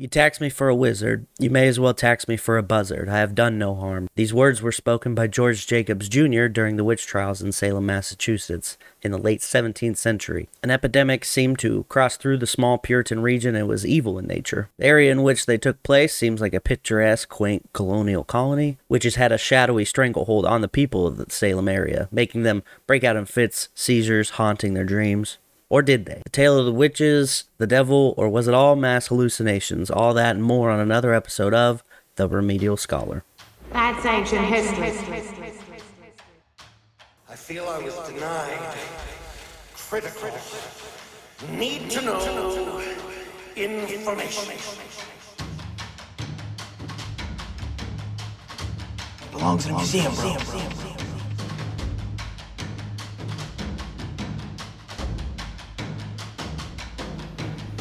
You tax me for a wizard, you may as well tax me for a buzzard. I have done no harm. These words were spoken by George Jacobs Jr. during the witch trials in Salem, Massachusetts, in the late 17th century. An epidemic seemed to cross through the small Puritan region and was evil in nature. The area in which they took place seems like a picturesque, quaint colonial colony, which has had a shadowy stranglehold on the people of the Salem area, making them break out in fits, seizures, haunting their dreams. Or did they? The tale of the witches, the devil, or was it all mass hallucinations? All that and more on another episode of The Remedial Scholar. That's ancient history. I feel I was denied critical, need to know information. Belongs in a museum, bro.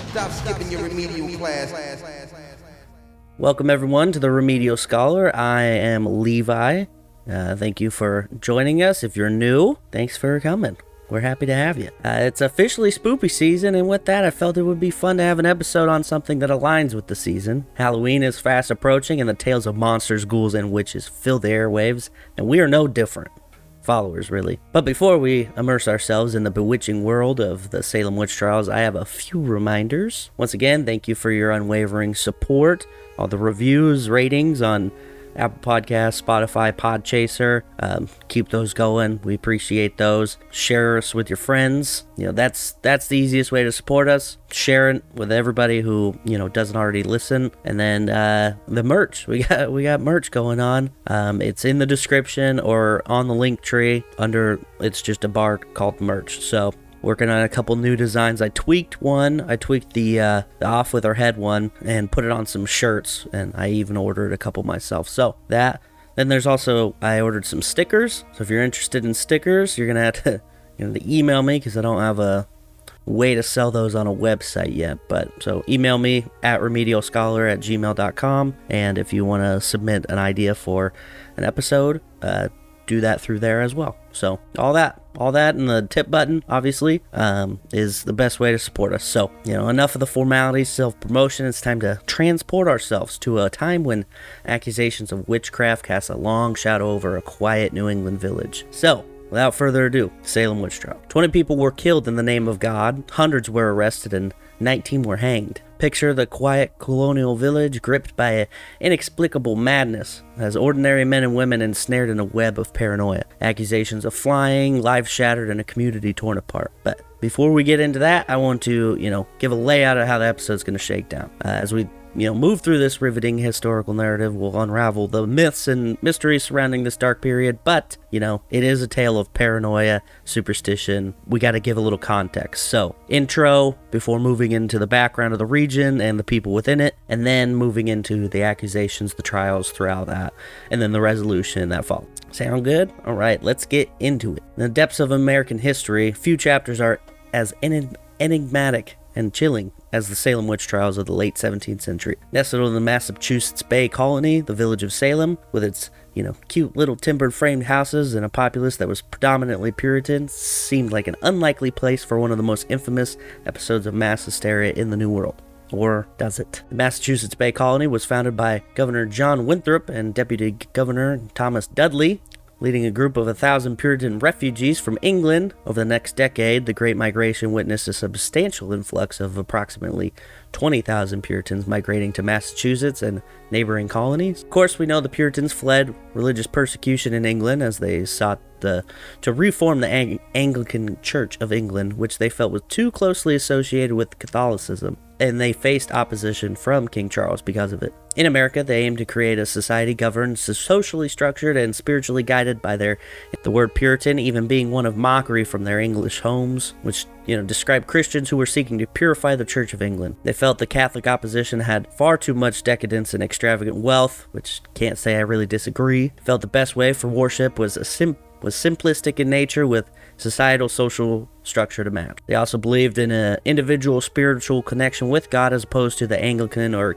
Stop skipping your remedial class. Welcome, everyone, to The Remedial Scholar. I am Levi. Uh, thank you for joining us. If you're new, thanks for coming. We're happy to have you. Uh, it's officially spoopy season, and with that, I felt it would be fun to have an episode on something that aligns with the season. Halloween is fast approaching, and the tales of monsters, ghouls, and witches fill the airwaves, and we are no different. Followers, really. But before we immerse ourselves in the bewitching world of the Salem witch trials, I have a few reminders. Once again, thank you for your unwavering support, all the reviews, ratings on Apple Podcasts, Spotify, Podchaser. Um, keep those going. We appreciate those. Share us with your friends. You know that's that's the easiest way to support us. Share it with everybody who you know doesn't already listen. And then uh, the merch. We got we got merch going on. Um, it's in the description or on the link tree under. It's just a bar called merch. So working on a couple new designs. I tweaked one. I tweaked the uh, the off with our head one and put it on some shirts, and I even ordered a couple myself. So that. Then there's also I ordered some stickers. So if you're interested in stickers, you're gonna have to you know to email me because I don't have a way to sell those on a website yet. But so email me at remedialscholar at gmail.com. And if you want to submit an idea for an episode, uh, do that through there as well. So all that, all that, and the tip button, obviously, um, is the best way to support us. So you know, enough of the formalities, self promotion. It's time to transport ourselves to a time when accusations of witchcraft cast a long shadow over a quiet New England village. So. Without further ado, Salem witch trial. 20 people were killed in the name of God, hundreds were arrested, and 19 were hanged. Picture the quiet colonial village gripped by an inexplicable madness as ordinary men and women ensnared in a web of paranoia. Accusations of flying, lives shattered, and a community torn apart. But before we get into that, I want to, you know, give a layout of how the episode's going to shake down. Uh, as we you know, move through this riveting historical narrative, we'll unravel the myths and mysteries surrounding this dark period. But, you know, it is a tale of paranoia, superstition. We got to give a little context. So, intro before moving into the background of the region and the people within it, and then moving into the accusations, the trials throughout that, and then the resolution that follows. Sound good? All right, let's get into it. In the depths of American history, few chapters are as enigmatic and chilling as the Salem witch trials of the late 17th century. Nestled in the Massachusetts Bay Colony, the village of Salem, with its you know, cute little timbered framed houses and a populace that was predominantly Puritan seemed like an unlikely place for one of the most infamous episodes of mass hysteria in the New World. Or does it? The Massachusetts Bay Colony was founded by Governor John Winthrop and Deputy Governor Thomas Dudley leading a group of a thousand Puritan refugees from England. Over the next decade, the Great Migration witnessed a substantial influx of approximately 20,000 Puritans migrating to Massachusetts and neighboring colonies. Of course, we know the Puritans fled religious persecution in England as they sought the, to reform the Ang- Anglican Church of England, which they felt was too closely associated with Catholicism and they faced opposition from King Charles because of it. In America, they aimed to create a society governed, socially structured, and spiritually guided by their the word Puritan even being one of mockery from their English homes, which you know described Christians who were seeking to purify the Church of England. They felt the Catholic opposition had far too much decadence and extravagant wealth, which can't say I really disagree. Felt the best way for worship was a sim- was simplistic in nature with societal social structure to match. They also believed in an individual spiritual connection with God as opposed to the Anglican or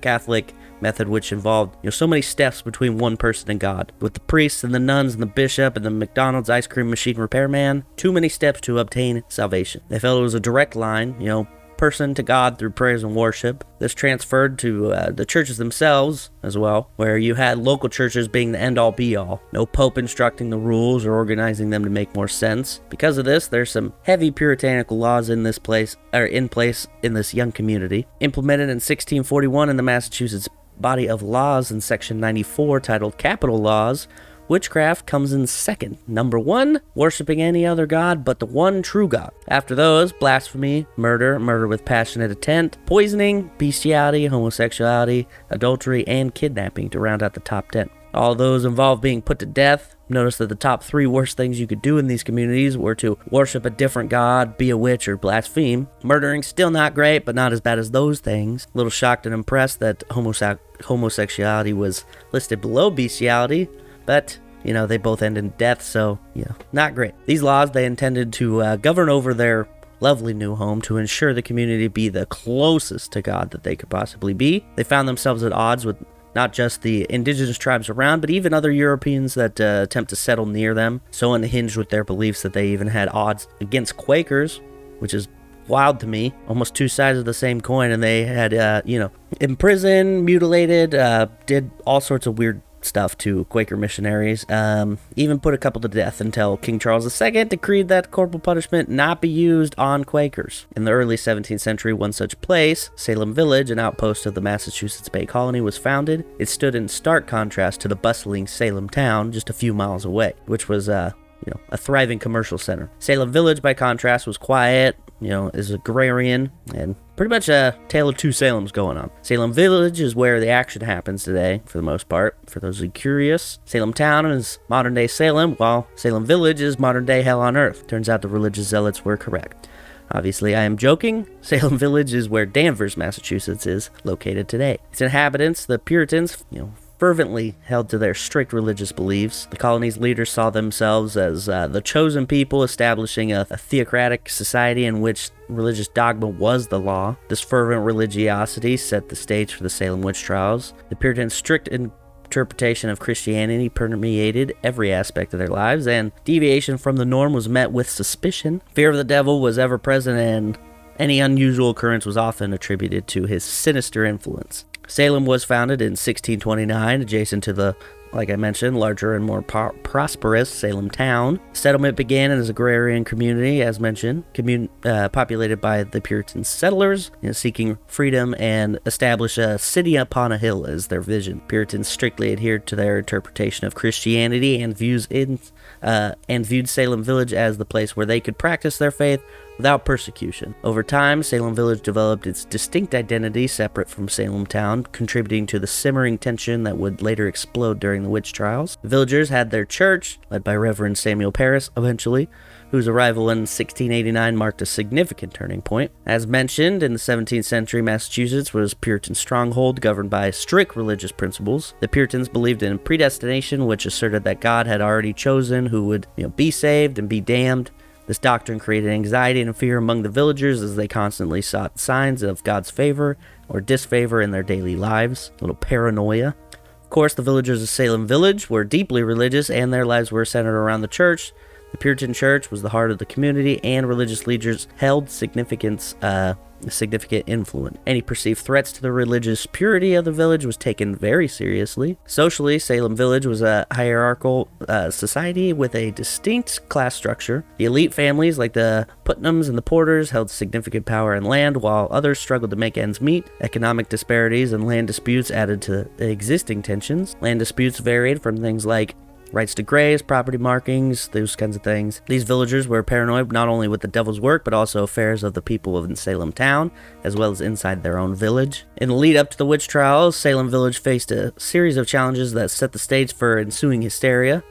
Catholic method which involved you know so many steps between one person and God. With the priests and the nuns and the bishop and the McDonald's ice cream machine repairman, too many steps to obtain salvation. They felt it was a direct line, you know, person to God through prayers and worship. This transferred to uh, the churches themselves as well, where you had local churches being the end all be all. No pope instructing the rules or organizing them to make more sense. Because of this, there's some heavy puritanical laws in this place, or in place in this young community. Implemented in 1641 in the Massachusetts body of laws in section 94 titled Capital Laws, Witchcraft comes in second. Number one, worshiping any other god but the one true God. After those, blasphemy, murder, murder with passionate intent, poisoning, bestiality, homosexuality, adultery, and kidnapping to round out the top 10. All those involved being put to death. Notice that the top three worst things you could do in these communities were to worship a different god, be a witch, or blaspheme. Murdering still not great, but not as bad as those things. A little shocked and impressed that homose- homosexuality was listed below bestiality, but you know they both end in death, so know not great. These laws they intended to uh, govern over their lovely new home to ensure the community be the closest to God that they could possibly be. They found themselves at odds with not just the indigenous tribes around, but even other Europeans that uh, attempt to settle near them. So unhinged with their beliefs that they even had odds against Quakers, which is wild to me. Almost two sides of the same coin, and they had, uh, you know, imprisoned, mutilated, uh, did all sorts of weird stuff to Quaker missionaries. Um, even put a couple to death until King Charles II decreed that corporal punishment not be used on Quakers. In the early 17th century, one such place, Salem Village, an outpost of the Massachusetts Bay Colony, was founded. It stood in stark contrast to the bustling Salem town just a few miles away, which was uh, you know, a thriving commercial center. Salem Village, by contrast, was quiet, you know, is agrarian, and pretty much a tale of two Salems going on. Salem Village is where the action happens today, for the most part. For those who are curious, Salem Town is modern day Salem, while Salem Village is modern day hell on earth. Turns out the religious zealots were correct. Obviously, I am joking. Salem Village is where Danvers, Massachusetts is located today. Its inhabitants, the Puritans, you know, fervently held to their strict religious beliefs. The colony's leaders saw themselves as uh, the chosen people establishing a, a, theocratic society in which religious dogma was the law. This fervent religiosity set the stage for the Salem witch trials. The Puritans' strict interpretation of Christianity permeated every aspect of their lives, and deviation from the norm was met with suspicion. Fear of the devil was ever present, and any unusual occurrence was often attributed to his sinister influence. Salem was founded in 1629, adjacent to the, like I mentioned, larger and more prosperous Salem town. Settlement began as an agrarian community, as mentioned, commun- uh, populated by the Puritan settlers, you know, seeking freedom and establish a city upon a hill as their vision. Puritans strictly adhered to their interpretation of Christianity and views in uh, and viewed Salem Village as the place where they could practice their faith without persecution. Over time, Salem Village developed its distinct identity separate from Salem Town, contributing to the simmering tension that would later explode during the witch trials. The villagers had their church, led by Reverend Samuel Parris eventually, whose arrival in 1689 marked a significant turning point. As mentioned, in the 17th century, Massachusetts was Puritan stronghold governed by strict religious principles. The Puritans believed in predestination, which asserted that God had already chosen who would you know, be saved and be damned. This doctrine created anxiety and fear among the villagers as they constantly sought signs of God's favor or disfavor in their daily lives. A little paranoia. Of course, the villagers of Salem Village were deeply religious and their lives were centered around the church. The Puritan church was the heart of the community, and religious leaders held significance, uh, significant influence. Any perceived threats to the religious purity of the village was taken very seriously. Socially, Salem Village was a hierarchical uh, society with a distinct class structure. The elite families, like the Putnams and the Porters, held significant power and land, while others struggled to make ends meet. Economic disparities and land disputes added to existing tensions. Land disputes varied from things like rights to graze, property markings, those kinds of things. These villagers were paranoid not only with the devil's work, but also affairs of the people of Salem town, as well as inside their own village. In the lead up to the witch trials, Salem Village faced a series of challenges that set the stage for ensuing hysteria.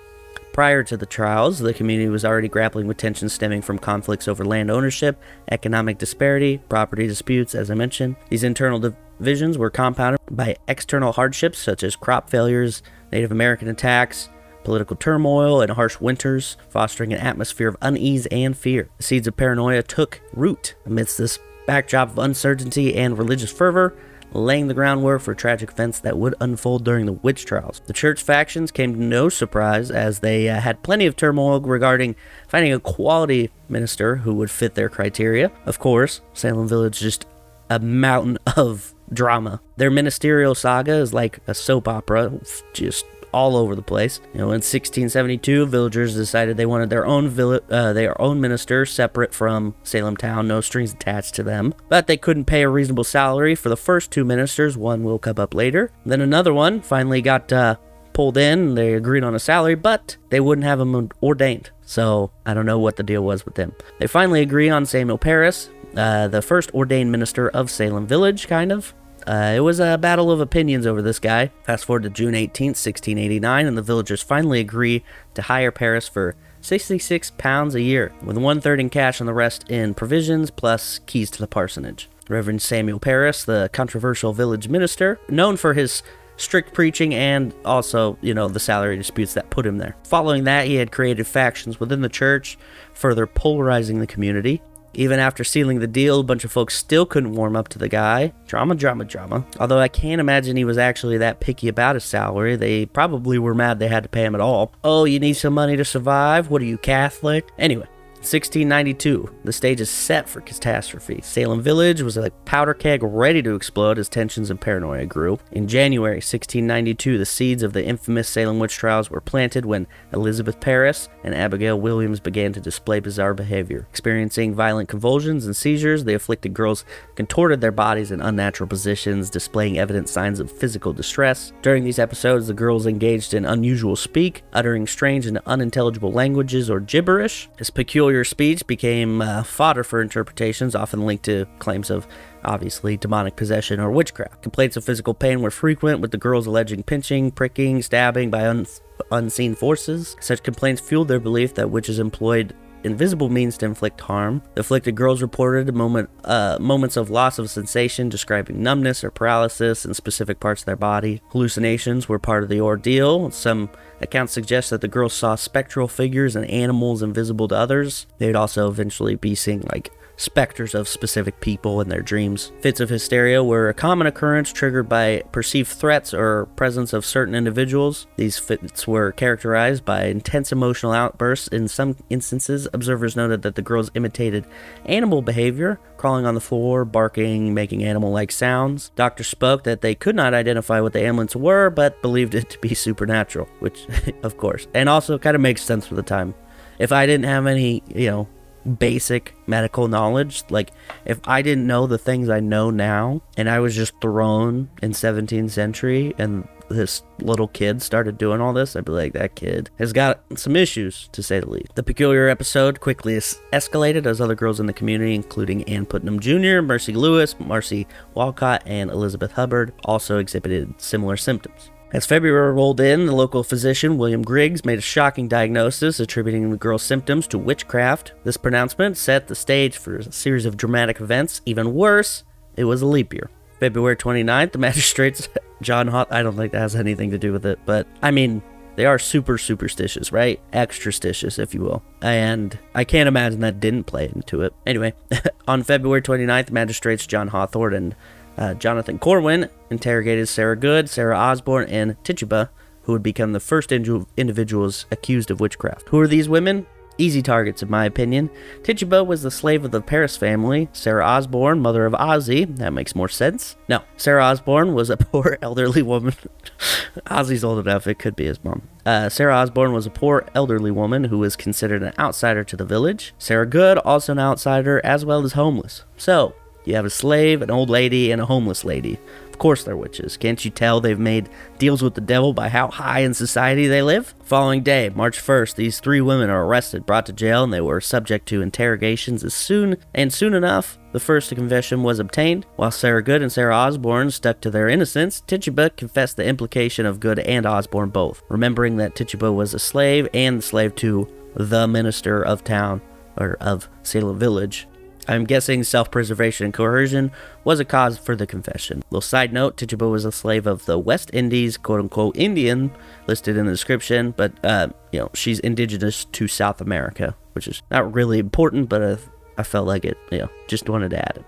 Prior to the trials, the community was already grappling with tensions stemming from conflicts over land ownership, economic disparity, property disputes, as I mentioned. These internal divisions were compounded by external hardships such as crop failures, Native American attacks, political turmoil, and harsh winters, fostering an atmosphere of unease and fear. The seeds of paranoia took root amidst this backdrop of uncertainty and religious fervor. laying the groundwork for tragic events that would unfold during the witch trials. The church factions came to no surprise as they uh, had plenty of turmoil regarding finding a quality minister who would fit their criteria. Of course, Salem Village just a mountain of drama. Their ministerial saga is like a soap opera, just all over the place. You know, in 1672, villagers decided they wanted their own vill- uh, their own minister separate from Salem town, no strings attached to them. But they couldn't pay a reasonable salary for the first two ministers. One will come up later. Then another one finally got uh, pulled in. They agreed on a salary, but they wouldn't have him ordained. So I don't know what the deal was with them. They finally agree on Samuel Parris, uh, the first ordained minister of Salem Village, kind of. Uh, it was a battle of opinions over this guy. Fast forward to June 18, 1689, and the villagers finally agree to hire Parris for 66 pounds a year, with one third in cash and the rest in provisions plus keys to the parsonage. Reverend Samuel Parris, the controversial village minister, known for his strict preaching and also, you know, the salary disputes that put him there. Following that, he had created factions within the church, further polarizing the community. Even after sealing the deal, a bunch of folks still couldn't warm up to the guy. Drama, drama, drama. Although I can't imagine he was actually that picky about his salary. They probably were mad they had to pay him at all. Oh, you need some money to survive? What are you, Catholic? Anyway, 1692, the stage is set for catastrophe. Salem Village was a powder keg ready to explode as tensions and paranoia grew. In January 1692, the seeds of the infamous Salem witch trials were planted when Elizabeth Parris and Abigail Williams began to display bizarre behavior. Experiencing violent convulsions and seizures, the afflicted girls contorted their bodies in unnatural positions, displaying evident signs of physical distress. During these episodes, the girls engaged in unusual speak, uttering strange and unintelligible languages or gibberish. This peculiar speech became uh, fodder for interpretations, often linked to claims of obviously demonic possession or witchcraft. Complaints of physical pain were frequent, with the girls alleging pinching, pricking, stabbing by un- unseen forces. Such complaints fueled their belief that witches employed invisible means to inflict harm. The afflicted girls reported moment, uh, moments of loss of sensation, describing numbness or paralysis in specific parts of their body. Hallucinations were part of the ordeal. Some accounts suggest that the girls saw spectral figures and animals invisible to others. They'd also eventually be seeing like specters of specific people in their dreams. Fits of hysteria were a common occurrence triggered by perceived threats or presence of certain individuals. These fits were characterized by intense emotional outbursts. In some instances, observers noted that the girls imitated animal behavior, crawling on the floor, barking, making animal like sounds. Doctors spoke that they could not identify what the ailments were, but believed it to be supernatural, which, of course, and also kind of makes sense for the time. If I didn't have any, you know, basic medical knowledge. Like if I didn't know the things I know now and I was just thrown in 17th century and this little kid started doing all this, I'd be like, that kid has got some issues, to say the least. The peculiar episode quickly es- escalated as other girls in the community, including Ann Putnam Jr., Mercy Lewis, Marcy Walcott, and Elizabeth Hubbard, also exhibited similar symptoms. As February rolled in, the local physician, William Griggs, made a shocking diagnosis attributing the girl's symptoms to witchcraft. This pronouncement set the stage for a series of dramatic events. Even worse, it was a leap year. February 29th, the magistrates, John Hawth, I don't think that has anything to do with it, but I mean, they are super superstitious, right? Extrastitious, if you will. And I can't imagine that didn't play into it. Anyway, on February 29th, magistrates John Hawthorne and uh, Jonathan Corwin interrogated Sarah Good, Sarah Osborne, and Tituba, who would become the first indi- individuals accused of witchcraft. Who are these women? Easy targets, in my opinion. Tituba was the slave of the Parris family. Sarah Osborne, mother of Ozzy. That makes more sense. No, Sarah Osborne was a poor elderly woman. Ozzy's old enough, it could be his mom. Uh, Sarah Osborne was a poor elderly woman who was considered an outsider to the village. Sarah Good, also an outsider, as well as homeless. So, you have a slave, an old lady, and a homeless lady. Of course they're witches. Can't you tell they've made deals with the devil by how high in society they live? Following day, March 1st, these three women are arrested, brought to jail, and they were subject to interrogations as soon and soon enough the first confession was obtained. While Sarah Good and Sarah Osborne stuck to their innocence, Tituba confessed the implication of Good and Osborne both, remembering that Tituba was a slave and the slave to the minister of town or of Salem Village. I'm guessing self preservation and coercion was a cause for the confession. Little side note Tituba was a slave of the West Indies, quote unquote Indian, listed in the description, but, uh, you know, she's indigenous to South America, which is not really important, but I, I felt like it, you know, just wanted to add it.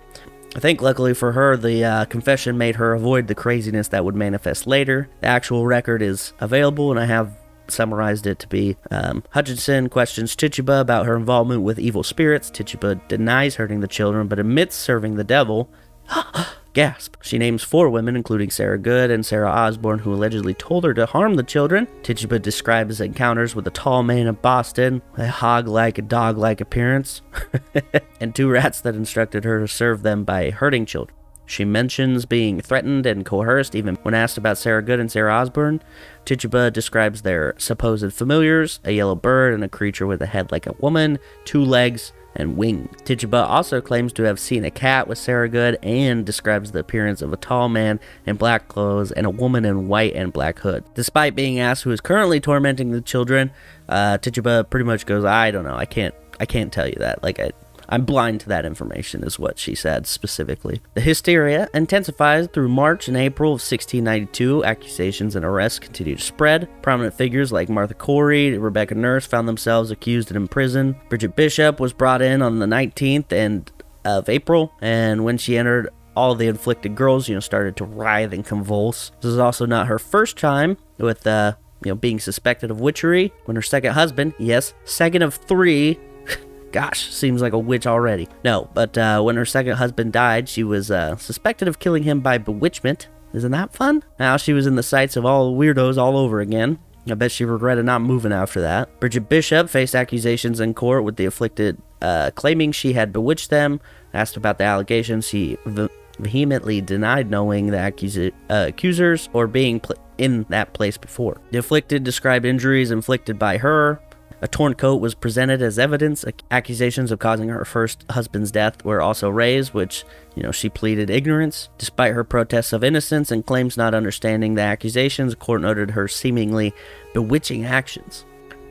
I think luckily for her, the uh, confession made her avoid the craziness that would manifest later. The actual record is available, and I have summarized it to be um, Hutchinson questions Tituba about her involvement with evil spirits. Tituba denies hurting the children, but admits serving the devil. Gasp. She names four women, including Sarah Good and Sarah Osborne, who allegedly told her to harm the children. Tituba describes encounters with a tall man of Boston, a hog like, a dog like appearance, and two rats that instructed her to serve them by hurting children. She mentions being threatened and coerced even when asked about Sarah Good and Sarah Osborne. Tituba describes their supposed familiars a yellow bird and a creature with a head like a woman, two legs, and wings. Tituba also claims to have seen a cat with Sarah Good and describes the appearance of a tall man in black clothes and a woman in white and black hood. Despite being asked who is currently tormenting the children, uh, Tituba pretty much goes, "I don't know. I can't. I can't tell you that. Like I." I'm blind to that information, is what she said specifically. The hysteria intensifies through March and April of 1692. Accusations and arrests continue to spread. Prominent figures like Martha Corey, Rebecca Nurse found themselves accused and imprisoned. Bridget Bishop was brought in on the 19th and of April, and when she entered all the inflicted girls, you know, started to writhe and convulse. This is also not her first time with, uh, you know, being suspected of witchery. When her second husband, yes, second of three, Gosh, seems like a witch already. No, but uh, when her second husband died, she was uh, suspected of killing him by bewitchment. Isn't that fun? Now she was in the sights of all weirdos all over again. I bet she regretted not moving after that. Bridget Bishop faced accusations in court with the afflicted uh, claiming she had bewitched them. Asked about the allegations, she ve- vehemently denied knowing the accus- uh, accusers or being pl- in that place before. The afflicted described injuries inflicted by her, a torn coat was presented as evidence. Accusations of causing her first husband's death were also raised, which, you know, she pleaded ignorance. Despite her protests of innocence and claims not understanding the accusations, court noted her seemingly bewitching actions.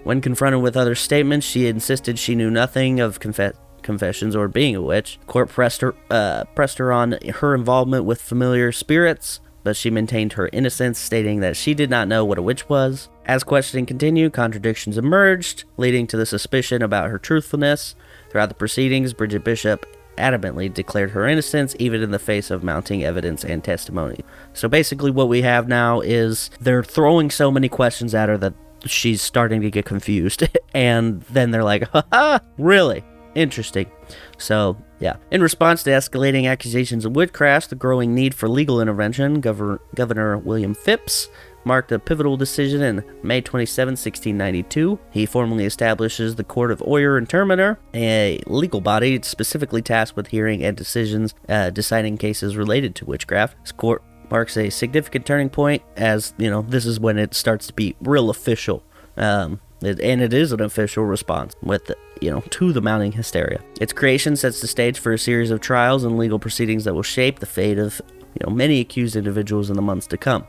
When confronted with other statements, she insisted she knew nothing of confe- confessions or being a witch. Court pressed her, uh, pressed her on her involvement with familiar spirits, but she maintained her innocence, stating that she did not know what a witch was. As questioning continued, contradictions emerged, leading to the suspicion about her truthfulness. Throughout the proceedings, Bridget Bishop adamantly declared her innocence, even in the face of mounting evidence and testimony. So basically, what we have now is they're throwing so many questions at her that she's starting to get confused. and then they're like, ha, really? Interesting. So, yeah. In response to escalating accusations of witchcraft, the growing need for legal intervention, Governor, William Phips marked a pivotal decision in May 27, 1692. He formally establishes the Court of Oyer and Terminer, a legal body specifically tasked with hearing and decisions uh, deciding cases related to witchcraft. This court marks a significant turning point as, you know, this is when it starts to be real official. Um, and it is an official response with you know to the mounting hysteria. Its creation sets the stage for a series of trials and legal proceedings that will shape the fate of you know many accused individuals in the months to come.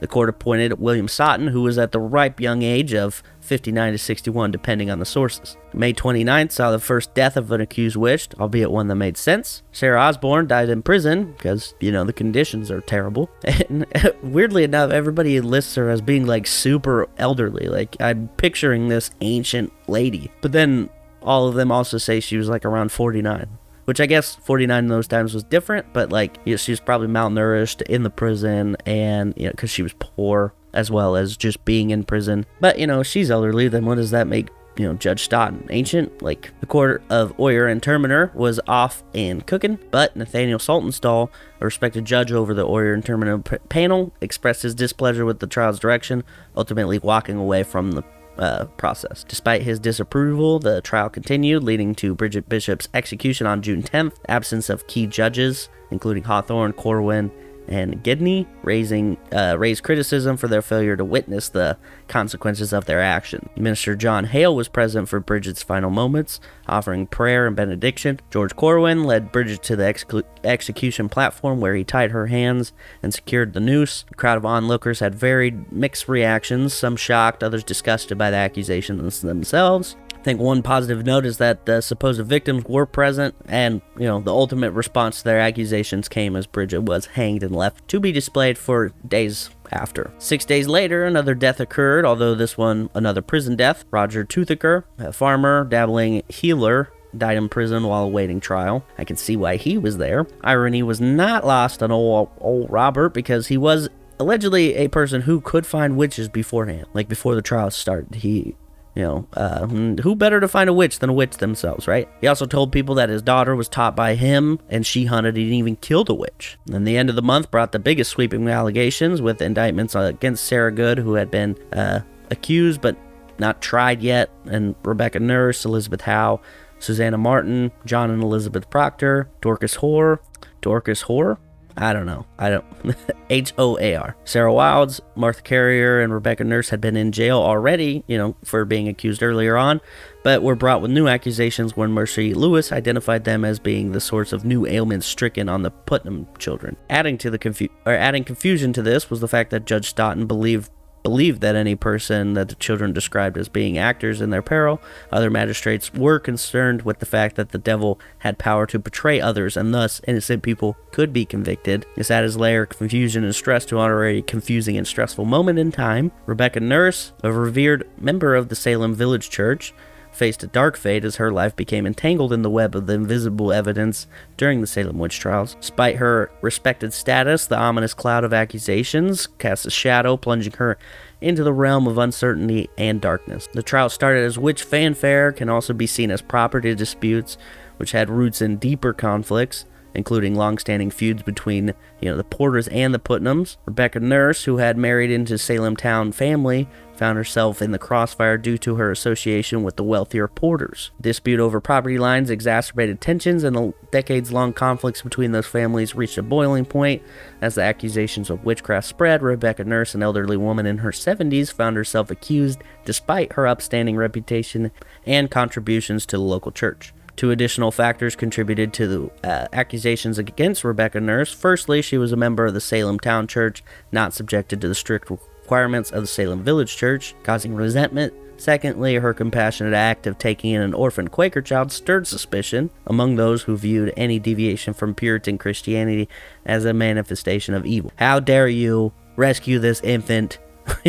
The court appointed William Stoughton, who was at the ripe young age of 59 to 61, depending on the sources. May 29th saw the first death of an accused witch, albeit one that made sense. Sarah Osborne died in prison because, you know, the conditions are terrible. And weirdly enough, everybody lists her as being like super elderly. Like, I'm picturing this ancient lady. But then all of them also say she was like around 49 which I guess 49 in those times was different, but like you know, she was probably malnourished in the prison and you know because she was poor as well as just being in prison. But you know she's elderly, then what does that make? You know, Judge Stoughton, ancient, like the court of Oyer and Terminer was off and cooking, but Nathaniel Saltonstall, a respected judge over the Oyer and Terminer p- panel, expressed his displeasure with the trial's direction, ultimately walking away from the uh, process. Despite his disapproval, the trial continued, leading to Bridget Bishop's execution on June 10th. Absence of key judges, including Hawthorne, Corwin, and Gidney, raising uh, raised criticism for their failure to witness the consequences of their action. Minister John Hale was present for Bridget's final moments, offering prayer and benediction. George Corwin led Bridget to the execu- execution platform where he tied her hands and secured the noose. The crowd of onlookers had varied mixed reactions, some shocked, others disgusted by the accusations themselves. I think one positive note is that the supposed victims were present, and you know the ultimate response to their accusations came as Bridget was hanged and left to be displayed for days after. Six days later, another death occurred, although this one another prison death. Roger Toothaker, a farmer, dabbling healer, died in prison while awaiting trial. I can see why he was there. Irony was not lost on old, old Robert because he was allegedly a person who could find witches beforehand, like before the trial started. He you know, uh, who better to find a witch than a witch themselves, right? He also told people that his daughter was taught by him and she hunted and even killed a witch. And the end of the month brought the biggest sweeping allegations with indictments against Sarah Good, who had been uh, accused but not tried yet, and Rebecca Nurse, Elizabeth Howe, Susanna Martin, John and Elizabeth Proctor, Dorcas Hoare, Dorcas Hoare, I don't know. I don't. H O A R. Sarah Wilds, Martha Carrier, and Rebecca Nurse had been in jail already, you know, for being accused earlier on, but were brought with new accusations when Mercy Lewis identified them as being the source of new ailments stricken on the Putnam children. Adding to the confu- or adding confusion to this was the fact that Judge Stoughton believed believed that any person that the children described as being actors in their peril. Other magistrates were concerned with the fact that the devil had power to betray others, and thus innocent people could be convicted. This added layer of confusion and stress to an already confusing and stressful moment in time. Rebecca Nurse, a revered member of the Salem Village Church, faced a dark fate as her life became entangled in the web of the invisible evidence during the Salem witch trials. Despite her respected status, the ominous cloud of accusations cast a shadow, plunging her into the realm of uncertainty and darkness. The trial started as witch fanfare, can also be seen as property disputes, which had roots in deeper conflicts including long-standing feuds between you know the Porters and the Putnams. Rebecca Nurse, who had married into Salem town family, found herself in the crossfire due to her association with the wealthier Porters. Dispute over property lines exacerbated tensions, and the decades-long conflicts between those families reached a boiling point as the accusations of witchcraft spread. Rebecca Nurse, an elderly woman in her 70s, found herself accused despite her upstanding reputation and contributions to the local church. Two additional factors contributed to the uh, accusations against Rebecca Nurse. Firstly, she was a member of the Salem Town Church, not subjected to the strict requirements of the Salem Village Church, causing resentment. Secondly, her compassionate act of taking in an orphan Quaker child stirred suspicion among those who viewed any deviation from Puritan Christianity as a manifestation of evil. How dare you rescue this infant,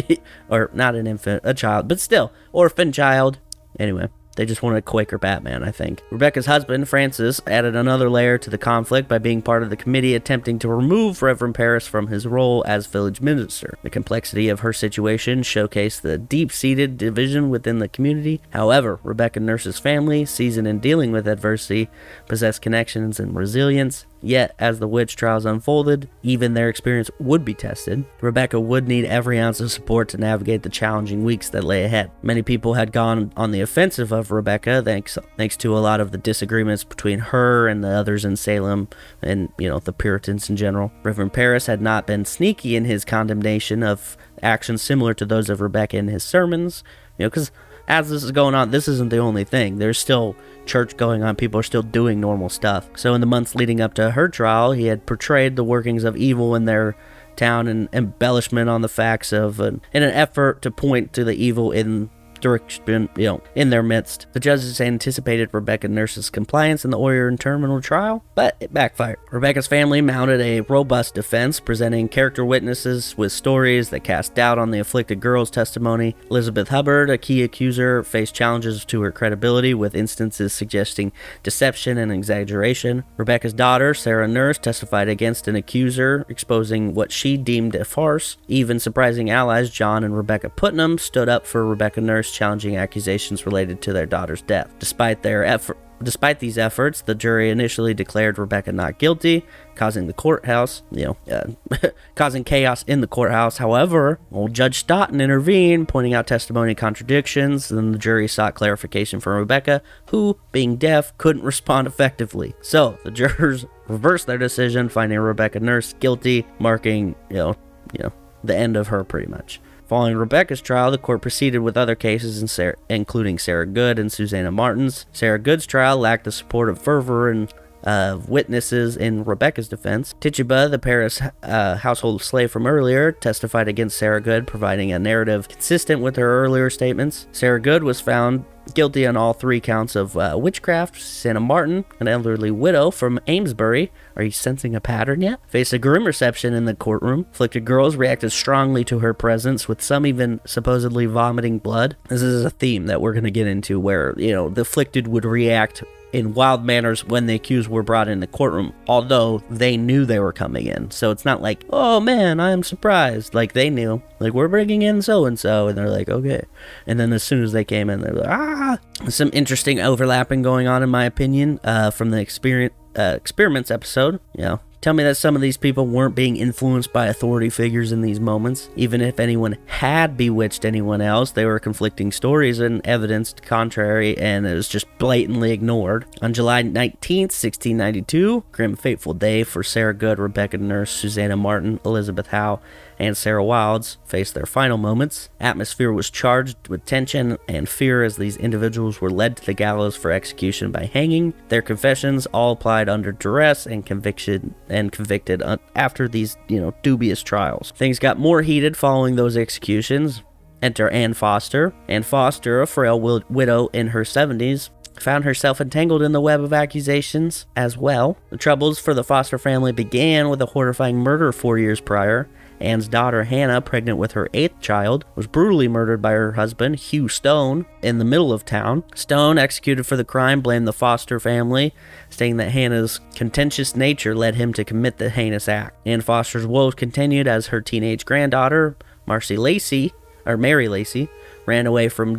or not an infant, a child, but still, orphan child. Anyway, they just wanted a Quaker Batman, I think. Rebecca's husband, Francis, added another layer to the conflict by being part of the committee attempting to remove Reverend Parris from his role as village minister. The complexity of her situation showcased the deep seated division within the community. However, Rebecca Nurse's family, seasoned in dealing with adversity, possessed connections and resilience. Yet, as the witch trials unfolded, even their experience would be tested. Rebecca would need every ounce of support to navigate the challenging weeks that lay ahead. Many people had gone on the offensive of Rebecca thanks thanks to a lot of the disagreements between her and the others in Salem and, you know, the Puritans in general. Reverend Parris had not been sneaky in his condemnation of actions similar to those of Rebecca in his sermons, you know, cuz as this is going on, this isn't the only thing. There's still church going on. People are still doing normal stuff. So, in the months leading up to her trial, he had portrayed the workings of evil in their town and embellishment on the facts of, an, in an effort to point to the evil in you know, in their midst. The judges anticipated Rebecca Nurse's compliance in the Oyer and Terminer trial, but it backfired. Rebecca's family mounted a robust defense, presenting character witnesses with stories that cast doubt on the afflicted girl's testimony. Elizabeth Hubbard, a key accuser, faced challenges to her credibility with instances suggesting deception and exaggeration. Rebecca's daughter, Sarah Nurse, testified against an accuser, exposing what she deemed a farce. Even surprising allies John and Rebecca Putnam stood up for Rebecca Nurse challenging accusations related to their daughter's death. Despite their effort, Despite these efforts, the jury initially declared Rebecca not guilty, causing the courthouse, you know, uh, causing chaos in the courthouse. However, old Judge Stoughton intervened, pointing out testimony contradictions. Then the jury sought clarification from Rebecca, who, being deaf, couldn't respond effectively. So the jurors reversed their decision, finding Rebecca Nurse guilty, marking, you know, you know, the end of her pretty much. Following Rebecca's trial, the court proceeded with other cases, Sarah, including Sarah Good and Susanna Martin's. Sarah Good's trial lacked the support of fervor and uh, witnesses in Rebecca's defense. Tituba, the Parris uh, household slave from earlier, testified against Sarah Good, providing a narrative consistent with her earlier statements. Sarah Good was found guilty on all three counts of uh, witchcraft. Susanna Martin, an elderly widow from Amesbury, are you sensing a pattern yet? Faced a grim reception in the courtroom. Afflicted girls reacted strongly to her presence, with some even supposedly vomiting blood. This is a theme that we're going to get into where, you know, the afflicted would react in wild manners when the accused were brought in the courtroom, although they knew they were coming in. So it's not like, oh man, I am surprised. Like they knew, like we're bringing in so and so, and they're like, okay. And then as soon as they came in, they're like, ah. Some interesting overlapping going on, in my opinion, uh, from the experience uh, experiments episode. You know, Tell me that some of these people weren't being influenced by authority figures in these moments. Even if anyone had bewitched anyone else, they were conflicting stories and evidence to contrary, and it was just blatantly ignored. On July 19th, 1692, grim fateful day for Sarah Good, Rebecca Nurse, Susanna Martin, Elizabeth Howe, and Sarah Wilds faced their final moments. Atmosphere was charged with tension and fear as these individuals were led to the gallows for execution by hanging. Their confessions all applied under duress and conviction and convicted after these, you know, dubious trials. Things got more heated following those executions. Enter Anne Foster. Anne Foster, a frail widow in her 70s, found herself entangled in the web of accusations as well. The troubles for the Foster family began with a horrifying murder four years prior Anne's daughter Hannah, pregnant with her eighth child, was brutally murdered by her husband, Hugh Stone, in the middle of town. Stone, executed for the crime, blamed the Foster family, stating that Hannah's contentious nature led him to commit the heinous act. Anne Foster's woes continued as her teenage granddaughter, Marcy Lacey, or Mary Lacey, ran away from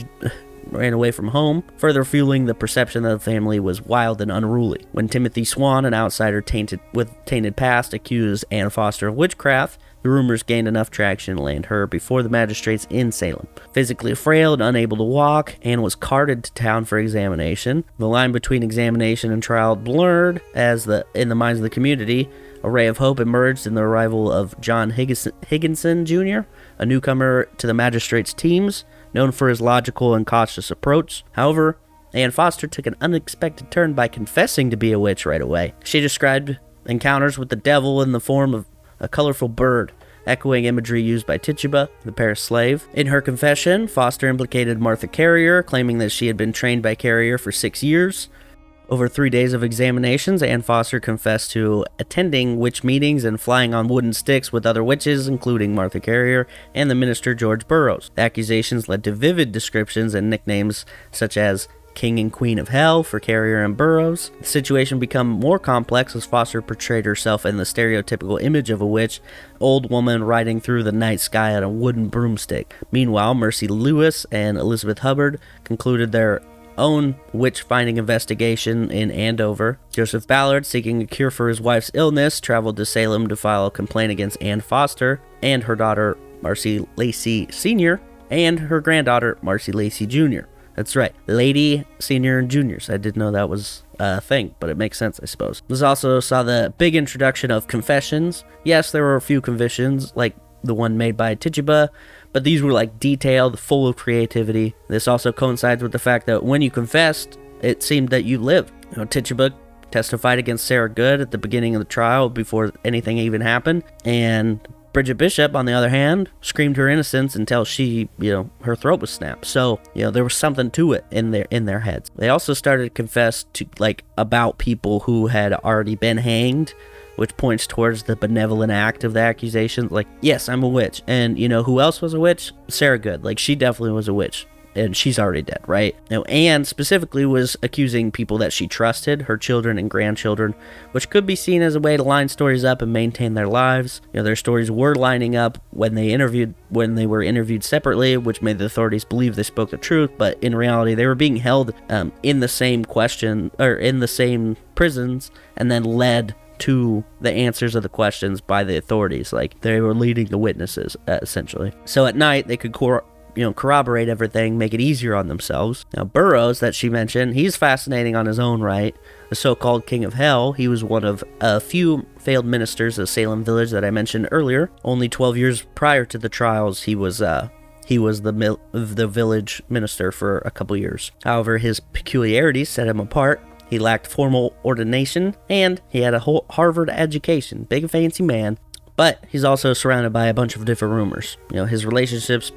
ran away from home, further fueling the perception that the family was wild and unruly. When Timothy Swan, an outsider tainted with tainted past, accused Anne Foster of witchcraft, the rumors gained enough traction to land her before the magistrates in Salem. Physically frail and unable to walk, Anne was carted to town for examination. The line between examination and trial blurred as the in the minds of the community. A ray of hope emerged in the arrival of John Higginson Jr., a newcomer to the magistrates' teams, known for his logical and cautious approach. However, Anne Foster took an unexpected turn by confessing to be a witch right away. She described encounters with the devil in the form of a colorful bird, echoing imagery used by Tituba, the Parris slave. In her confession, Foster implicated Martha Carrier, claiming that she had been trained by Carrier for six years. Over three days of examinations, Anne Foster confessed to attending witch meetings and flying on wooden sticks with other witches, including Martha Carrier and the minister George Burroughs. The accusations led to vivid descriptions and nicknames such as King and Queen of Hell for Carrier and Burroughs. The situation became more complex as Foster portrayed herself in the stereotypical image of a witch, old woman riding through the night sky on a wooden broomstick. Meanwhile, Mercy Lewis and Elizabeth Hubbard concluded their own witch finding investigation in Andover. Joseph Ballard, seeking a cure for his wife's illness, traveled to Salem to file a complaint against Anne Foster and her daughter Marcy Lacey Sr. and her granddaughter Marcy Lacey Jr. That's right. Lady, senior, and juniors. I didn't know that was a thing, but it makes sense, I suppose. This also saw the big introduction of confessions. Yes, there were a few confessions, like the one made by Tituba, but these were like detailed, full of creativity. This also coincides with the fact that when you confessed, it seemed that you lived. You know, Tituba testified against Sarah Good at the beginning of the trial before anything even happened, and Bridget Bishop, on the other hand, screamed her innocence until she, you know, her throat was snapped. So, you know, there was something to it in their in their heads. They also started to confess to like about people who had already been hanged, which points towards the benevolent act of the accusation. Like, yes, I'm a witch. And you know who else was a witch? Sarah Good. Like she definitely was a witch and she's already dead, right? Now, Anne specifically was accusing people that she trusted, her children and grandchildren, which could be seen as a way to line stories up and maintain their lives. You know, their stories were lining up when they interviewed when they were interviewed separately, which made the authorities believe they spoke the truth, but in reality, they were being held um, in the same question or in the same prisons and then led to the answers of the questions by the authorities. Like they were leading the witnesses, uh, essentially. So at night, they could cor- you know, corroborate everything, make it easier on themselves. Now, Burroughs, that she mentioned, he's fascinating on his own right. The so called King of Hell, he was one of a few failed ministers of Salem Village that I mentioned earlier. Only 12 years prior to the trials, he was, uh, he was the mil- the village minister for a couple years. However, his peculiarities set him apart. He lacked formal ordination, and he had a whole Harvard education. Big fancy man, but he's also surrounded by a bunch of different rumors. You know, his relationships,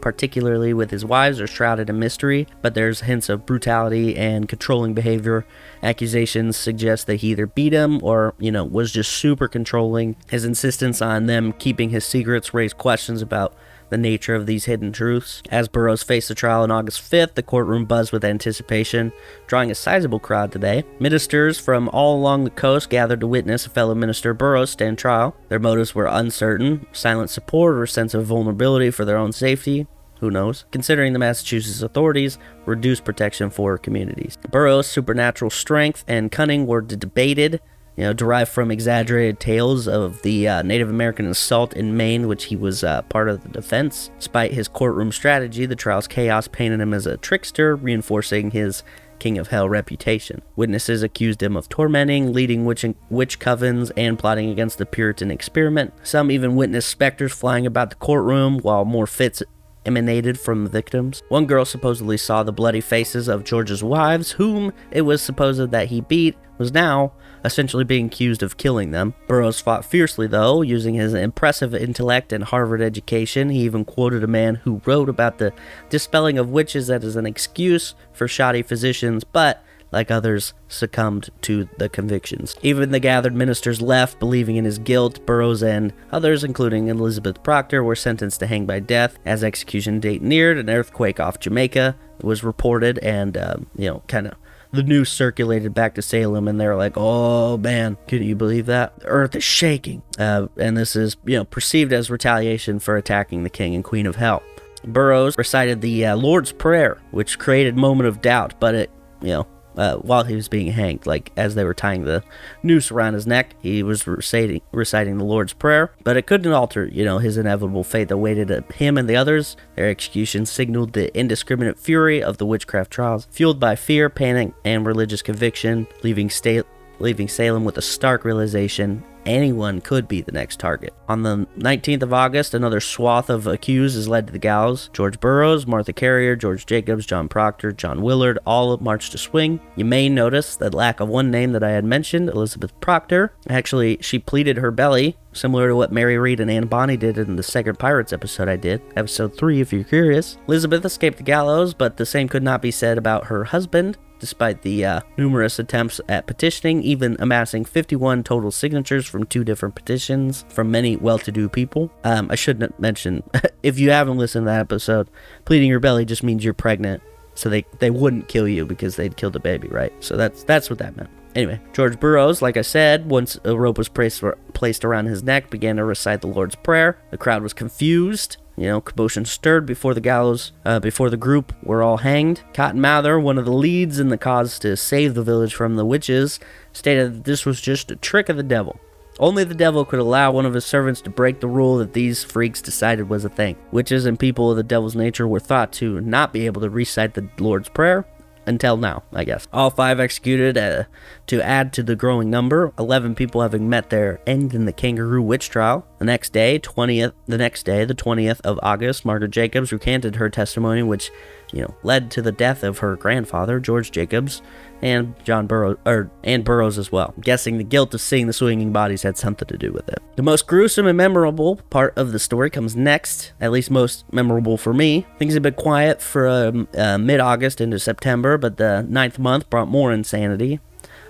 particularly with his wives, are shrouded in mystery, but there's hints of brutality and controlling behavior. Accusations suggest that he either beat him or, you know, was just super controlling. His insistence on them keeping his secrets raised questions about the nature of these hidden truths. As Burroughs faced the trial on August 5th, the courtroom buzzed with anticipation, drawing a sizable crowd today. Ministers from all along the coast gathered to witness a fellow minister Burroughs stand trial. Their motives were uncertain, silent support or sense of vulnerability for their own safety. Who knows? Considering the Massachusetts authorities reduced protection for communities. Burroughs' supernatural strength and cunning were debated you know, derived from exaggerated tales of the uh, Native American assault in Maine, which he was uh, part of the defense. Despite his courtroom strategy, the trial's chaos painted him as a trickster, reinforcing his King of Hell reputation. Witnesses accused him of tormenting, leading witch, witch covens, and plotting against the Puritan experiment. Some even witnessed specters flying about the courtroom, while more fits emanated from the victims. One girl supposedly saw the bloody faces of George's wives, whom it was supposed that he beat, was now essentially being accused of killing them. Burroughs fought fiercely, though, using his impressive intellect and Harvard education. He even quoted a man who wrote about the dispelling of witches as an excuse for shoddy physicians, but like others, succumbed to the convictions. Even the gathered ministers left, believing in his guilt. Burroughs and others, including Elizabeth Proctor, were sentenced to hang by death. As execution date neared, an earthquake off Jamaica was reported, and um, you know, kind of the news circulated back to Salem, and they're like, "Oh man, can you believe that? The earth is shaking." Uh, and this is, you know, perceived as retaliation for attacking the king and queen of hell. Burroughs recited the uh, Lord's Prayer, which created moment of doubt, but it, you know, uh, while he was being hanged. Like as they were tying the noose around his neck, he was reciting, reciting the Lord's Prayer. But it couldn't alter, you know, his inevitable fate that waited him and the others. Their execution signaled the indiscriminate fury of the witchcraft trials, fueled by fear, panic, and religious conviction, leaving state leaving Salem with a stark realization anyone could be the next target. On the 19th of August, another swath of accused is led to the gallows. George Burroughs, Martha Carrier, George Jacobs, John Proctor, John Willard all marched to swing. You may notice the lack of one name that I had mentioned, Elizabeth Proctor. Actually, she pleaded her belly, similar to what Mary Read and Anne Bonny did in the second Pirates episode I did, episode 3 if you're curious. Elizabeth escaped the gallows, but the same could not be said about her husband despite the uh, numerous attempts at petitioning, even amassing 51 total signatures from two different petitions from many well to do people. Um, I shouldn't mention, if you haven't listened to that episode, pleading your belly just means you're pregnant. So they, they wouldn't kill you because they'd killed a baby, right? So that's that's what that meant. Anyway, George Burroughs, like I said, once a rope was placed, placed around his neck, began to recite the Lord's Prayer. The crowd was confused you know, commotion stirred before the gallows, uh, before the group were all hanged. Cotton Mather, one of the leads in the cause to save the village from the witches, stated that this was just a trick of the devil. Only the devil could allow one of his servants to break the rule that these freaks decided was a thing. Witches and people of the devil's nature were thought to not be able to recite the Lord's Prayer, until now, I guess. All five executed uh, to add to the growing number, 11 people having met their end in the kangaroo witch trial. The next day, 20th, the next day, the 20th of August, Margaret Jacobs recanted her testimony, which, you know, led to the death of her grandfather, George Jacobs, and John Burroughs, or and Burroughs as well. I'm guessing the guilt of seeing the swinging bodies had something to do with it. The most gruesome and memorable part of the story comes next, at least most memorable for me. Things had been quiet for um, uh, mid-August into September, but the ninth month brought more insanity.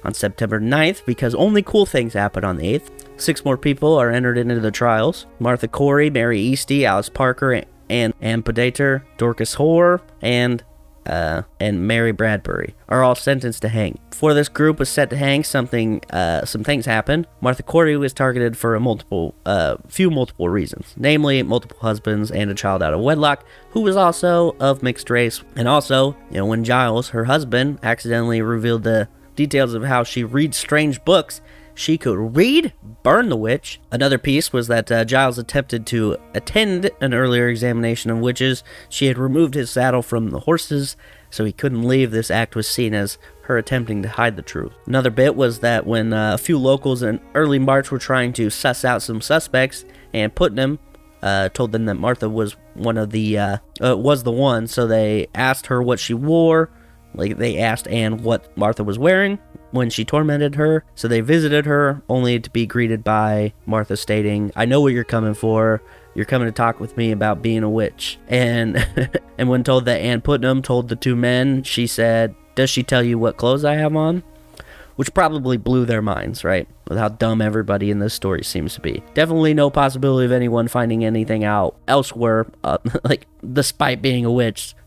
On September 9th, because only cool things happen on the 8th, six more people are entered into the trials. Martha Corey, Mary Easty, Alice Parker, and Ann Pudeator, Dorcas Hoare, and uh, and Mary Bradbury are all sentenced to hang. Before this group was set to hang, something, uh, some things happened. Martha Corey was targeted for a multiple, uh, few multiple reasons, namely multiple husbands and a child out of wedlock, who was also of mixed race, and also, you know, when Giles, her husband, accidentally revealed the details of how she reads strange books she could read, burn the witch. Another piece was that uh, Giles attempted to attend an earlier examination of witches. She had removed his saddle from the horses, so he couldn't leave. This act was seen as her attempting to hide the truth. Another bit was that when uh, a few locals in early March were trying to suss out some suspects, and Putnam uh, told them that Martha was one of the uh, uh, was the one, so they asked her what she wore. Like they asked Anne what Martha was wearing, when she tormented her. So they visited her, only to be greeted by Martha stating, I know what you're coming for. You're coming to talk with me about being a witch. And and when told that Ann Putnam told the two men, she said, Does she tell you what clothes I have on? Which probably blew their minds, right? With how dumb everybody in this story seems to be. Definitely no possibility of anyone finding anything out elsewhere, uh, like despite being a witch.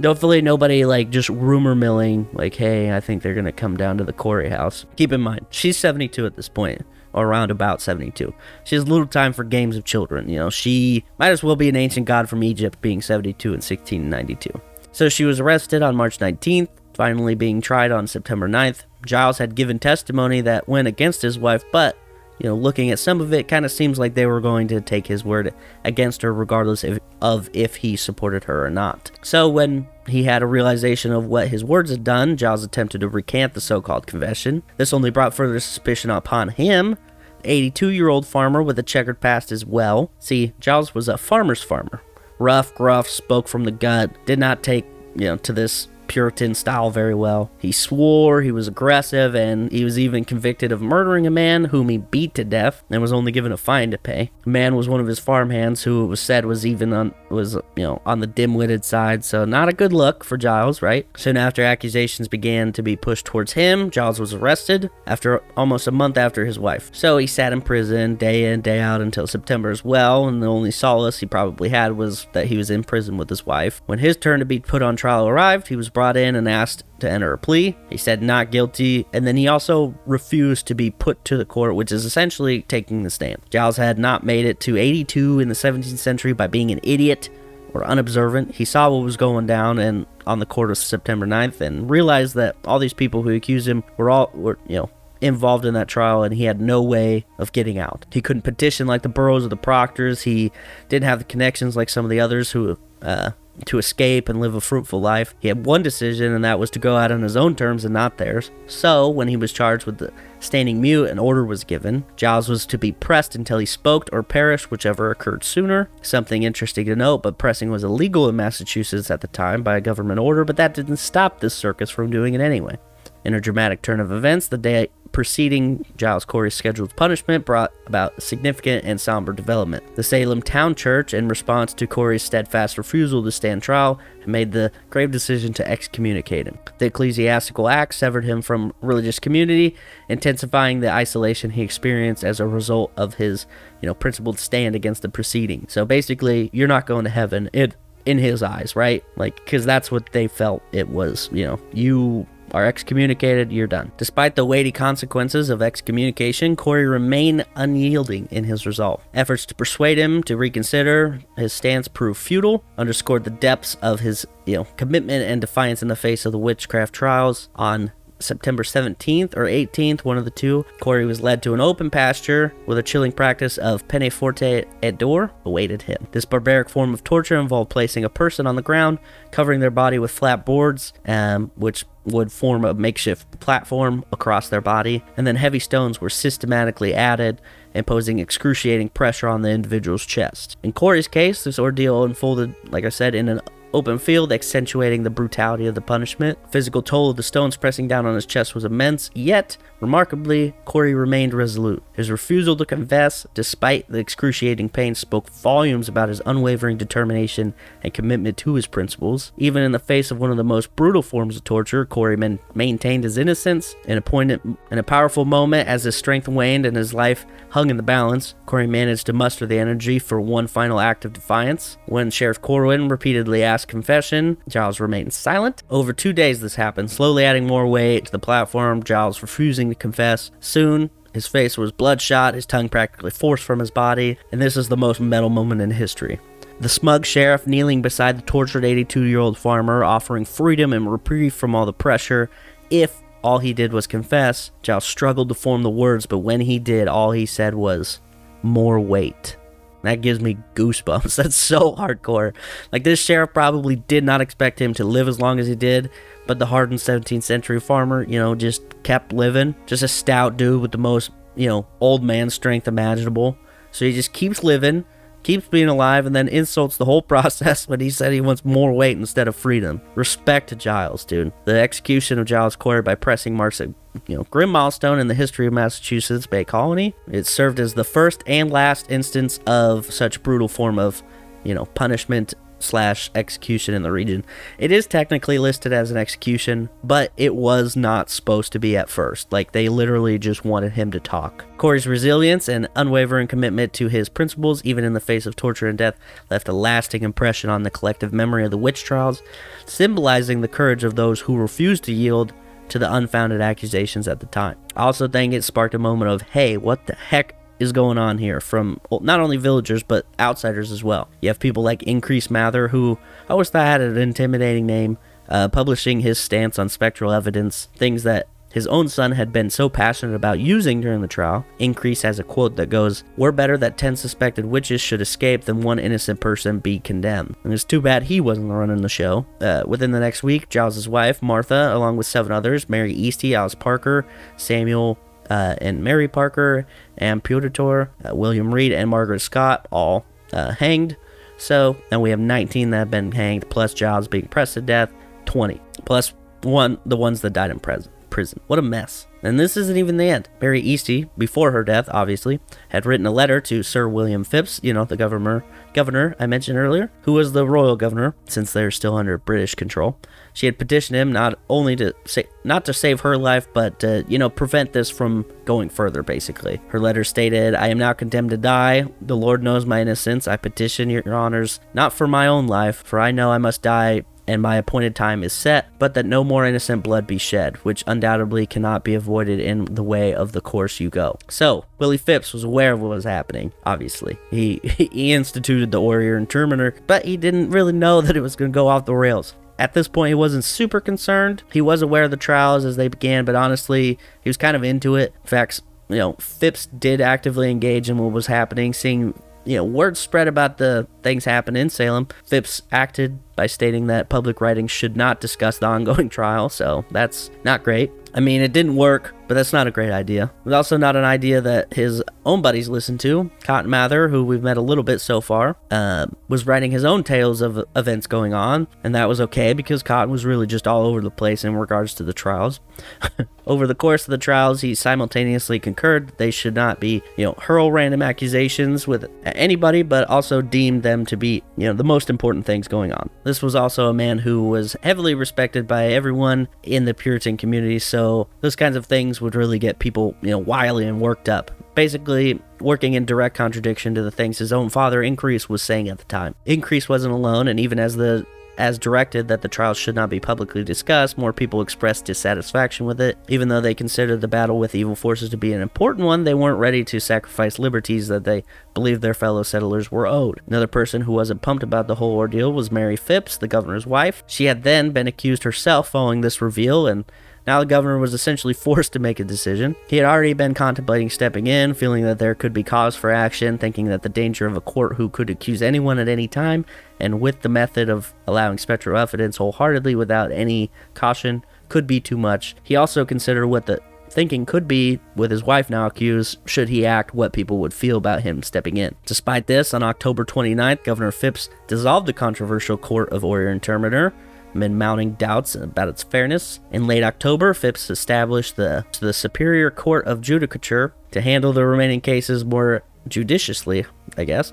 Definitely nobody like just rumor milling, like, hey, I think they're gonna come down to the Corey house. Keep in mind, she's 72 at this point, or around about 72. She has little time for games of children. You know, she might as well be an ancient god from Egypt, being 72 in 1692. So she was arrested on March 19th, finally being tried on September 9th. Giles had given testimony that went against his wife, but you know, looking at some of it, kind of seems like they were going to take his word against her, regardless of, of if he supported her or not. So, when he had a realization of what his words had done, Giles attempted to recant the so called confession. This only brought further suspicion upon him. 82 year old farmer with a checkered past as well. See, Giles was a farmer's farmer. Rough, gruff, spoke from the gut, did not take, you know, to this Puritan style very well. He swore, he was aggressive, and he was even convicted of murdering a man whom he beat to death and was only given a fine to pay. The man was one of his farmhands who it was said was even on was you know on the dim-witted side, so not a good look for Giles, right? Soon after accusations began to be pushed towards him, Giles was arrested after almost a month after his wife. So he sat in prison day in, day out until September as well, and the only solace he probably had was that he was in prison with his wife. When his turn to be put on trial arrived, he was brought in and asked to enter a plea. He said not guilty, and then he also refused to be put to the court, which is essentially taking the stand. Giles had not made it to 82 in the 17th century by being an idiot or unobservant. He saw what was going down and on the court of September 9th and realized that all these people who accused him were all were, you know, involved in that trial and he had no way of getting out. He couldn't petition like the Burroughs or the Proctors. He didn't have the connections like some of the others who uh, to escape and live a fruitful life. He had one decision, and that was to go out on his own terms and not theirs. So, when he was charged with standing mute, an order was given. Giles was to be pressed until he spoke or perished, whichever occurred sooner. Something interesting to note, but pressing was illegal in Massachusetts at the time by a government order, but that didn't stop this circus from doing it anyway. In a dramatic turn of events, the day preceding Giles Corey's scheduled punishment brought about significant and somber development. The Salem Town Church, in response to Corey's steadfast refusal to stand trial, had made the grave decision to excommunicate him. The ecclesiastical act severed him from religious community, intensifying the isolation he experienced as a result of his, you know, principled stand against the proceeding. So basically, you're not going to heaven. It in his eyes, right? Like, because that's what they felt it was. You know, you are excommunicated, you're done. Despite the weighty consequences of excommunication, Corey remained unyielding in his resolve. Efforts to persuade him to reconsider his stance proved futile, underscored the depths of his you know commitment and defiance in the face of the witchcraft trials. On September 17th or 18th, one of the two, Corey was led to an open pasture with a chilling practice of peine forte et dure awaited him. This barbaric form of torture involved placing a person on the ground, covering their body with flat boards, um, which would form a makeshift platform across their body, and then heavy stones were systematically added, imposing excruciating pressure on the individual's chest. In Corey's case, this ordeal unfolded, like I said, in an open field, accentuating the brutality of the punishment. Physical toll of the stones pressing down on his chest was immense, yet, remarkably, Corey remained resolute. His refusal to confess, despite the excruciating pain, spoke volumes about his unwavering determination and commitment to his principles. Even in the face of one of the most brutal forms of torture, Corey maintained his innocence. In a, poignant, in a powerful moment, as his strength waned and his life hung in the balance, Corey managed to muster the energy for one final act of defiance. When Sheriff Corwin repeatedly asked confession, Giles remained silent. Over two days, this happened, slowly adding more weight to the platform, Giles refusing to confess. Soon, his face was bloodshot, his tongue practically forced from his body, and this is the most metal moment in history. The smug sheriff kneeling beside the tortured 82 year old farmer, offering freedom and reprieve from all the pressure if all he did was confess. Giles struggled to form the words, but when he did, all he said was, More weight. That gives me goosebumps. That's so hardcore. Like, this sheriff probably did not expect him to live as long as he did, but the hardened 17th century farmer, you know, just kept living. Just a stout dude with the most, you know, old man strength imaginable. So he just keeps living, keeps being alive, and then insults the whole process when he said he wants more weight instead of freedom. Respect to Giles, dude. The execution of Giles Corey by pressing marks a you know grim milestone in the history of Massachusetts Bay Colony. It served as the first and last instance of such brutal form of you know punishment slash execution in the region. It is technically listed as an execution, but it was not supposed to be at first. Like they literally just wanted him to talk. Corey's resilience and unwavering commitment to his principles, even in the face of torture and death, left a lasting impression on the collective memory of the witch trials, symbolizing the courage of those who refused to yield to the unfounded accusations at the time. I also think it sparked a moment of, hey, what the heck is going on here from not only villagers but outsiders as well. You have people like Increase Mather, who I always thought had an intimidating name, uh, publishing his stance on spectral evidence, things that his own son had been so passionate about using during the trial. Increase has a quote that goes, We're better that 10 suspected witches should escape than one innocent person be condemned. And it's too bad he wasn't running the show. Uh, within the next week, Giles' wife, Martha, along with seven others, Mary Easty, Alice Parker, Samuel uh, and Mary Parker, and Pudeator, uh, William Reed, and Margaret Scott all uh, hanged. So now we have 19 that have been hanged, plus Giles being pressed to death, 20, plus one the ones that died in prison. Prison. What a mess. And this isn't even the end. Mary Easty, before her death, obviously, had written a letter to Sir William Phipps, you know, the governor, governor I mentioned earlier, who was the royal governor since they're still under British control. She had petitioned him not only to say not to save her life, but to, you know, prevent this from going further, basically. Her letter stated, I am now condemned to die. The Lord knows my innocence. I petition your honors, not for my own life, for I know I must die and my appointed time is set, but that no more innocent blood be shed, which undoubtedly cannot be avoided in the way of the course you go. So, Willie Phipps was aware of what was happening, obviously. He, he instituted the Oyer and Terminer, but he didn't really know that it was going to go off the rails. At this point, he wasn't super concerned. He was aware of the trials as they began, but honestly, he was kind of into it. In fact, you know, Phipps did actively engage in what was happening, seeing you know, word spread about the things happening in Salem. Phipps acted by stating that public writings should not discuss the ongoing trial, so that's not great. I mean, it didn't work, but that's not a great idea. Was also not an idea that his own buddies listened to. Cotton Mather, who we've met a little bit so far, uh, was writing his own tales of events going on, and that was okay because Cotton was really just all over the place in regards to the trials. over the course of the trials, he simultaneously concurred that they should not be, you know, hurl random accusations with anybody, but also deemed them to be, you know, the most important things going on. This was also a man who was heavily respected by everyone in the Puritan community, so those kinds of things would really get people, you know, wily and worked up. Basically, working in direct contradiction to the things his own father, Increase, was saying at the time. Increase wasn't alone, and even as the as directed that the trials should not be publicly discussed, more people expressed dissatisfaction with it. Even though they considered the battle with evil forces to be an important one, they weren't ready to sacrifice liberties that they believed their fellow settlers were owed. Another person who wasn't pumped about the whole ordeal was Mary Phipps, the governor's wife. She had then been accused herself following this reveal and now the governor was essentially forced to make a decision. He had already been contemplating stepping in, feeling that there could be cause for action, thinking that the danger of a court who could accuse anyone at any time, and with the method of allowing spectral evidence wholeheartedly without any caution, could be too much. He also considered what the thinking could be, with his wife now accused, should he act, what people would feel about him stepping in. Despite this, on October 29th, Governor Phipps dissolved the controversial court of Oyer and Terminer, amid mounting doubts about its fairness. In late October, Phipps established the, the Superior Court of Judicature to handle the remaining cases more judiciously, I guess.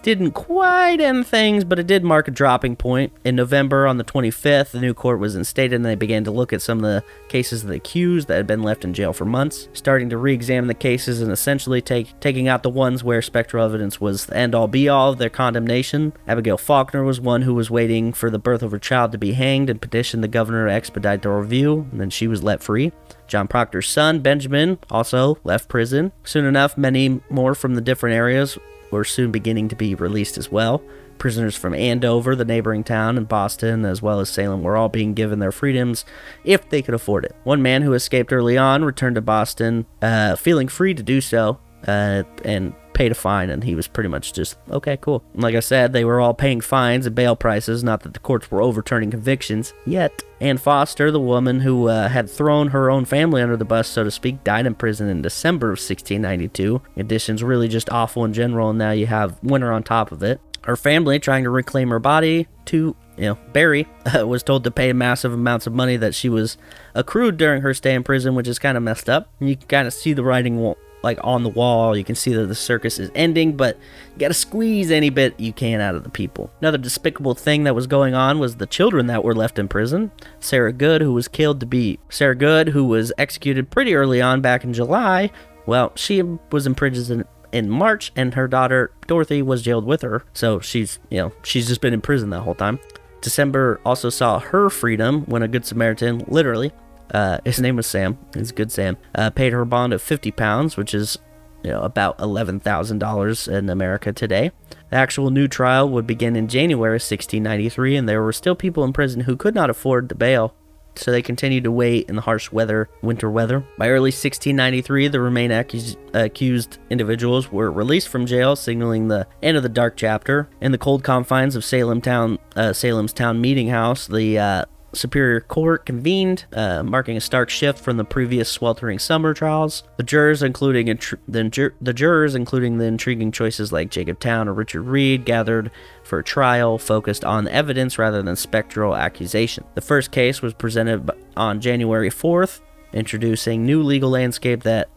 Didn't quite end things, but it did mark a dropping point. In November, on the 25th, the new court was instated and they began to look at some of the cases of the accused that had been left in jail for months, starting to re examine the cases and essentially take, taking out the ones where spectral evidence was the end all be all of their condemnation. Abigail Faulkner was one who was waiting for the birth of her child to be hanged and petitioned the governor to expedite the review, and then she was let free. John Proctor's son, Benjamin, also left prison. Soon enough, many more from the different areas were soon beginning to be released as well. Prisoners from Andover, the neighboring town, and Boston, as well as Salem, were all being given their freedoms if they could afford it. One man who escaped early on returned to Boston, uh, feeling free to do so, uh, and paid a fine, and he was pretty much just okay, cool. Like I said, they were all paying fines and bail prices. Not that the courts were overturning convictions yet. Ann Foster, the woman who uh, had thrown her own family under the bus, so to speak, died in prison in December of 1692. Conditions really just awful in general, and now you have winter on top of it. Her family, trying to reclaim her body to, you know, bury, uh, was told to pay massive amounts of money that she was accrued during her stay in prison, which is kind of messed up. You can kind of see the writing like on the wall. You can see that the circus is ending, but you got to squeeze any bit you can out of the people. Another despicable thing that was going on was the children that were left in prison. Sarah Good, who was killed to be Sarah Good, who was executed pretty early on back in July. Well, she was in prison in March, and her daughter Dorothy was jailed with her. So she's, you know, she's just been in prison that whole time. December also saw her freedom when a Good Samaritan, literally, uh, his name was Sam, he's good Sam, uh, paid her bond of 50 pounds, which is, you know, about $11,000 in America today. The actual new trial would begin in January 1693, and there were still people in prison who could not afford the bail so they continued to wait in the harsh weather, winter weather. By early 1693, the remaining accus- accused individuals were released from jail, signaling the end of the dark chapter. In the cold confines of Salem town, uh, Salem's town meeting house, the uh, Superior Court convened, uh, marking a stark shift from the previous sweltering summer trials. The jurors, including intr- the, jur- the jurors, including the intriguing choices like Jacob Town or Richard Reed, gathered for a trial focused on evidence rather than spectral accusation. The first case was presented on January 4th, introducing new legal landscape that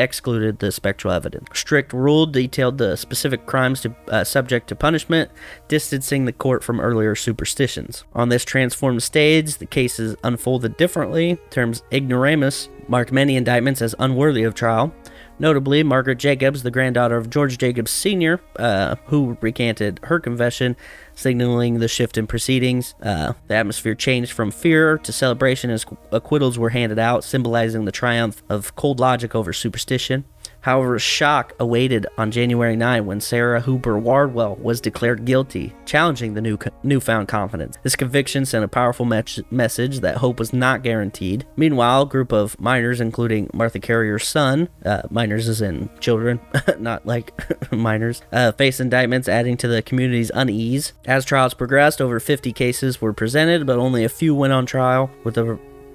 excluded the spectral evidence. Strict rule detailed the specific crimes to, uh, subject to punishment, distancing the court from earlier superstitions. On this transformed stage, the cases unfolded differently. Terms ignoramus marked many indictments as unworthy of trial. Notably, Margaret Jacobs, the granddaughter of George Jacobs Sr., uh, who recanted her confession, signaling the shift in proceedings. Uh, the atmosphere changed from fear to celebration as acquittals were handed out, symbolizing the triumph of cold logic over superstition. However, shock awaited on January 9 when Sarah Hooper Wardwell was declared guilty, challenging the new newfound confidence. This conviction sent a powerful me- message that hope was not guaranteed. Meanwhile, a group of minors, including Martha Carrier's son, uh, minors as in children, not like minors, uh, faced indictments, adding to the community's unease. As trials progressed, over 50 cases were presented, but only a few went on trial, with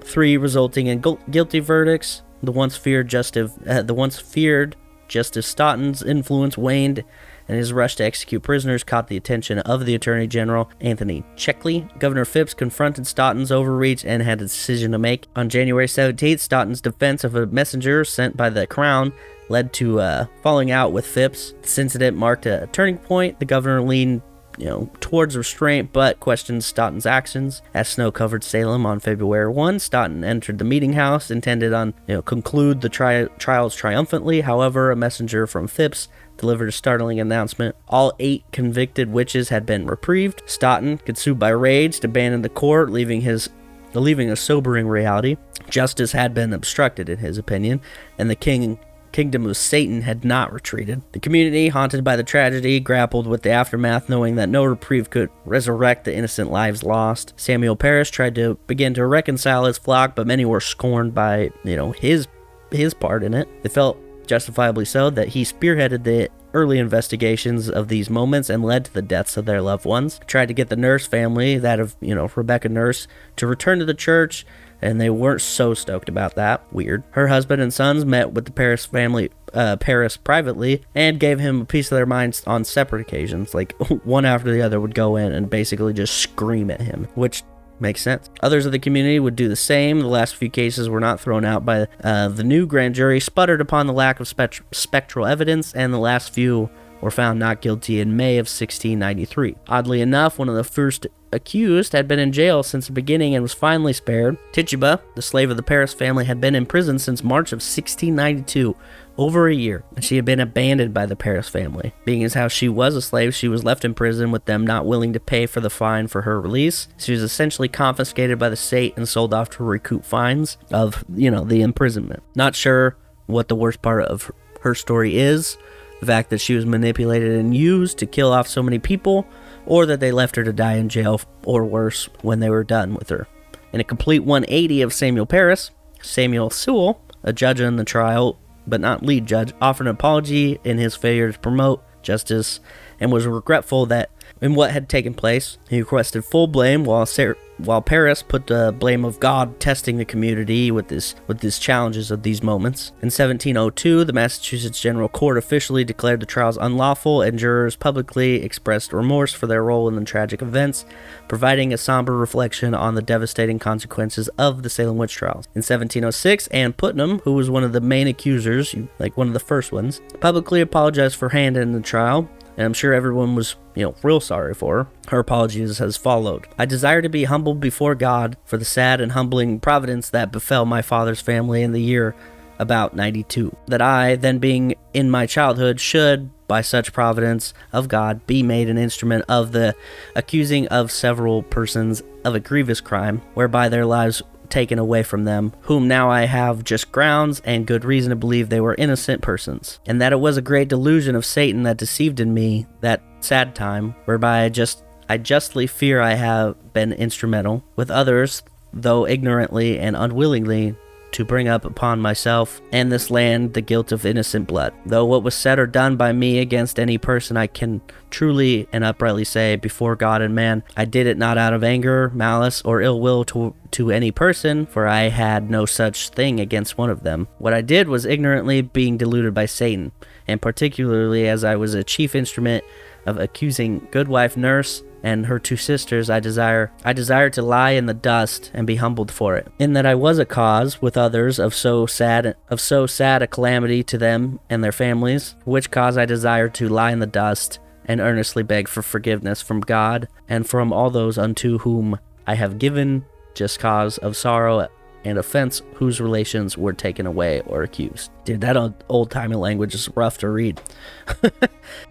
three resulting in gu- guilty verdicts. The once feared Justice, uh, the once feared Justice Stoughton's influence waned, and his rush to execute prisoners caught the attention of the Attorney General Anthony Checkley. Governor Phipps confronted Stoughton's overreach and had a decision to make. On January 17th, Stoughton's defense of a messenger sent by the Crown led to uh, falling out with Phipps. This incident marked a turning point. The governor leaned you know, towards restraint, but questioned Stoughton's actions. As snow covered Salem on February 1, Stoughton entered the meeting house, intended on, you know, conclude the tri- trials triumphantly. However, a messenger from Phipps delivered a startling announcement. All eight convicted witches had been reprieved. Stoughton, consumed by rage, abandoned the court, leaving his leaving a sobering reality. Justice had been obstructed, in his opinion, and the king kingdom of Satan had not retreated. The community, haunted by the tragedy, grappled with the aftermath, knowing that no reprieve could resurrect the innocent lives lost. Samuel Parris tried to begin to reconcile his flock, but many were scorned by, you know, his his part in it. They felt justifiably so that he spearheaded the early investigations of these moments and led to the deaths of their loved ones. Tried to get the Nurse family, that of, you know, Rebecca Nurse, to return to the church and they weren't so stoked about that. Weird. Her husband and sons met with the Parris family, uh, Parris privately, and gave him a piece of their minds on separate occasions. Like one after the other would go in and basically just scream at him, which Makes sense. Others of the community would do the same. The last few cases were not thrown out by uh, the new grand jury, sputtered upon the lack of spect- spectral evidence, and the last few were found not guilty in May of 1693. Oddly enough, one of the first accused had been in jail since the beginning and was finally spared. Tituba, the slave of the Parris family, had been in prison since March of 1692, over a year, and she had been abandoned by the Parris family. Being as how she was a slave, she was left in prison with them not willing to pay for the fine for her release. She was essentially confiscated by the state and sold off to recoup fines of, you know, the imprisonment. Not sure what the worst part of her story is the fact that she was manipulated and used to kill off so many people, or that they left her to die in jail, or worse, when they were done with her. In a complete 180 of Samuel Parris, Samuel Sewall, a judge in the trial, but not lead judge, offered an apology in his failure to promote justice and was regretful that in what had taken place. He requested full blame while Sar- while Parris put the blame of God testing the community with this with these challenges of these moments. In 1702, the Massachusetts General Court officially declared the trials unlawful and jurors publicly expressed remorse for their role in the tragic events, providing a somber reflection on the devastating consequences of the Salem witch trials. In 1706, Ann Putnam, who was one of the main accusers, like one of the first ones, publicly apologized for hand in the trial and I'm sure everyone was, you know, real sorry for her. Her apologies has followed I desire to be humbled before God for the sad and humbling providence that befell my father's family in the year about 92. That I, then being in my childhood, should, by such providence of God, be made an instrument of the accusing of several persons of a grievous crime, whereby their lives taken away from them, whom now I have just grounds and good reason to believe they were innocent persons, and that it was a great delusion of Satan that deceived in me that sad time, whereby I just I justly fear I have been instrumental with others, though ignorantly and unwillingly, to bring up upon myself and this land the guilt of innocent blood. Though what was said or done by me against any person, I can truly and uprightly say before God and man, I did it not out of anger, malice, or ill will to, to any person, for I had no such thing against one of them. What I did was ignorantly being deluded by Satan, and particularly as I was a chief instrument of accusing good wife nurse and her two sisters I desire I desire to lie in the dust and be humbled for it in that I was a cause with others of so sad of so sad a calamity to them and their families which cause I desire to lie in the dust and earnestly beg for forgiveness from God and from all those unto whom I have given just cause of sorrow and offense whose relations were taken away or accused. Dude, that old timey language is rough to read.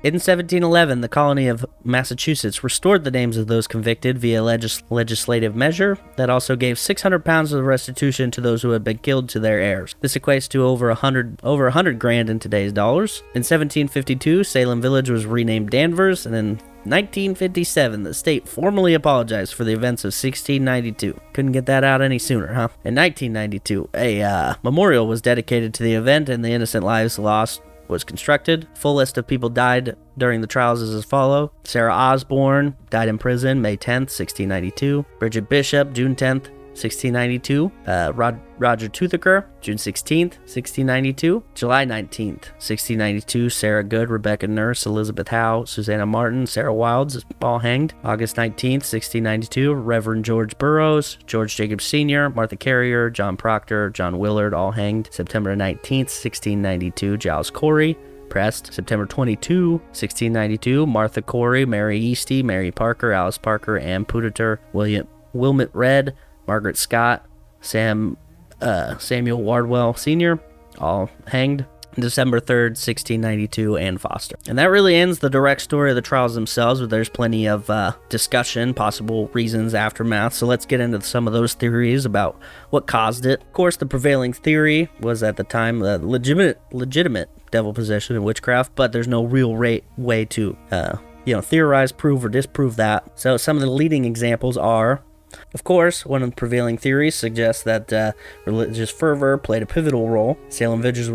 In 1711, the colony of Massachusetts restored the names of those convicted via legis- legislative measure that also gave 600 pounds of restitution to those who had been killed to their heirs. This equates to over a hundred over a hundred grand in today's dollars. In 1752, Salem Village was renamed Danvers, and in 1957, the state formally apologized for the events of 1692. Couldn't get that out any sooner, huh? In 1992, a uh, memorial was dedicated to the event and the innocent lives lost was constructed. Full list of people died during the trials is as follow. Sarah Osborne died in prison May 10th, 1692. Bridget Bishop, June 10th, 1692. Uh, Rod- Roger Toothaker, June 16th, 1692. July 19th, 1692. Sarah Good, Rebecca Nurse, Elizabeth Howe, Susanna Martin, Sarah Wildes, all hanged. August 19th, 1692. Reverend George Burroughs, George Jacobs Sr., Martha Carrier, John Proctor, John Willard, all hanged. September 19th, 1692. Giles Corey, pressed. September 22, 1692, Martha Corey, Mary Easty, Mary Parker, Alice Parker, Ann Pudeator, William Wilmot Redd, Margaret Scott, Sam uh, Samuel Wardwell Sr., all hanged. December 3rd, 1692, Ann Foster. And that really ends the direct story of the trials themselves, but there's plenty of uh, discussion, possible reasons, aftermath. So let's get into some of those theories about what caused it. Of course, the prevailing theory was at the time legitimate, legitimate devil possession and witchcraft, but there's no real way to, uh, you know, theorize, prove, or disprove that. So some of the leading examples are of course, one of the prevailing theories suggests that uh, religious fervor played a pivotal role. Salem Village,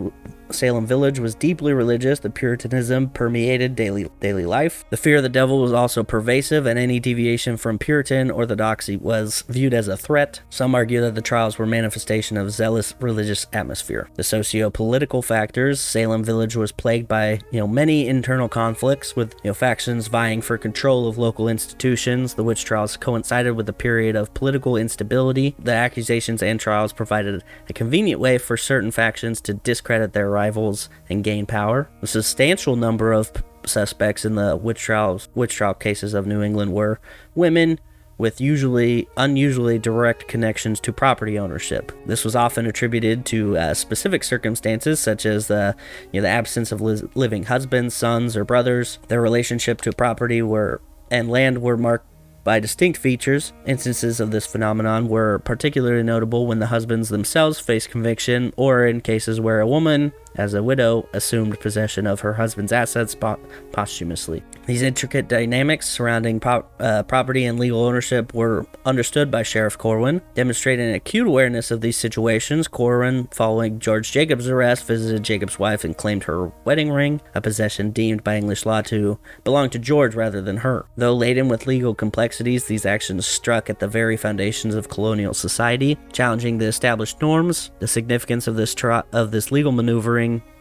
Salem Village was deeply religious. The Puritanism permeated daily daily life. The fear of the devil was also pervasive, and any deviation from Puritan orthodoxy was viewed as a threat. Some argue that the trials were manifestation of zealous religious atmosphere. The socio-political factors: Salem Village was plagued by you know many internal conflicts, with you know factions vying for control of local institutions. The witch trials coincided with a period of political instability. The accusations and trials provided a convenient way for certain factions to discredit their rivals and gain power. A substantial number of suspects in the witch trials, witch trial cases of New England were women with usually unusually direct connections to property ownership. This was often attributed to uh, specific circumstances such as the you know the absence of li- living husbands, sons, or brothers. Their relationship to property were and land were marked by distinct features. Instances of this phenomenon were particularly notable when the husbands themselves faced conviction, or in cases where a woman as a widow assumed possession of her husband's assets po- posthumously. These intricate dynamics surrounding uh, property and legal ownership were understood by Sheriff Corwin. Demonstrating acute awareness of these situations, Corwin, following George Jacobs' arrest, visited Jacobs' wife and claimed her wedding ring, a possession deemed by English law to belong to George rather than her. Though laden with legal complexities, these actions struck at the very foundations of colonial society, challenging the established norms. The significance of this tra- of this legal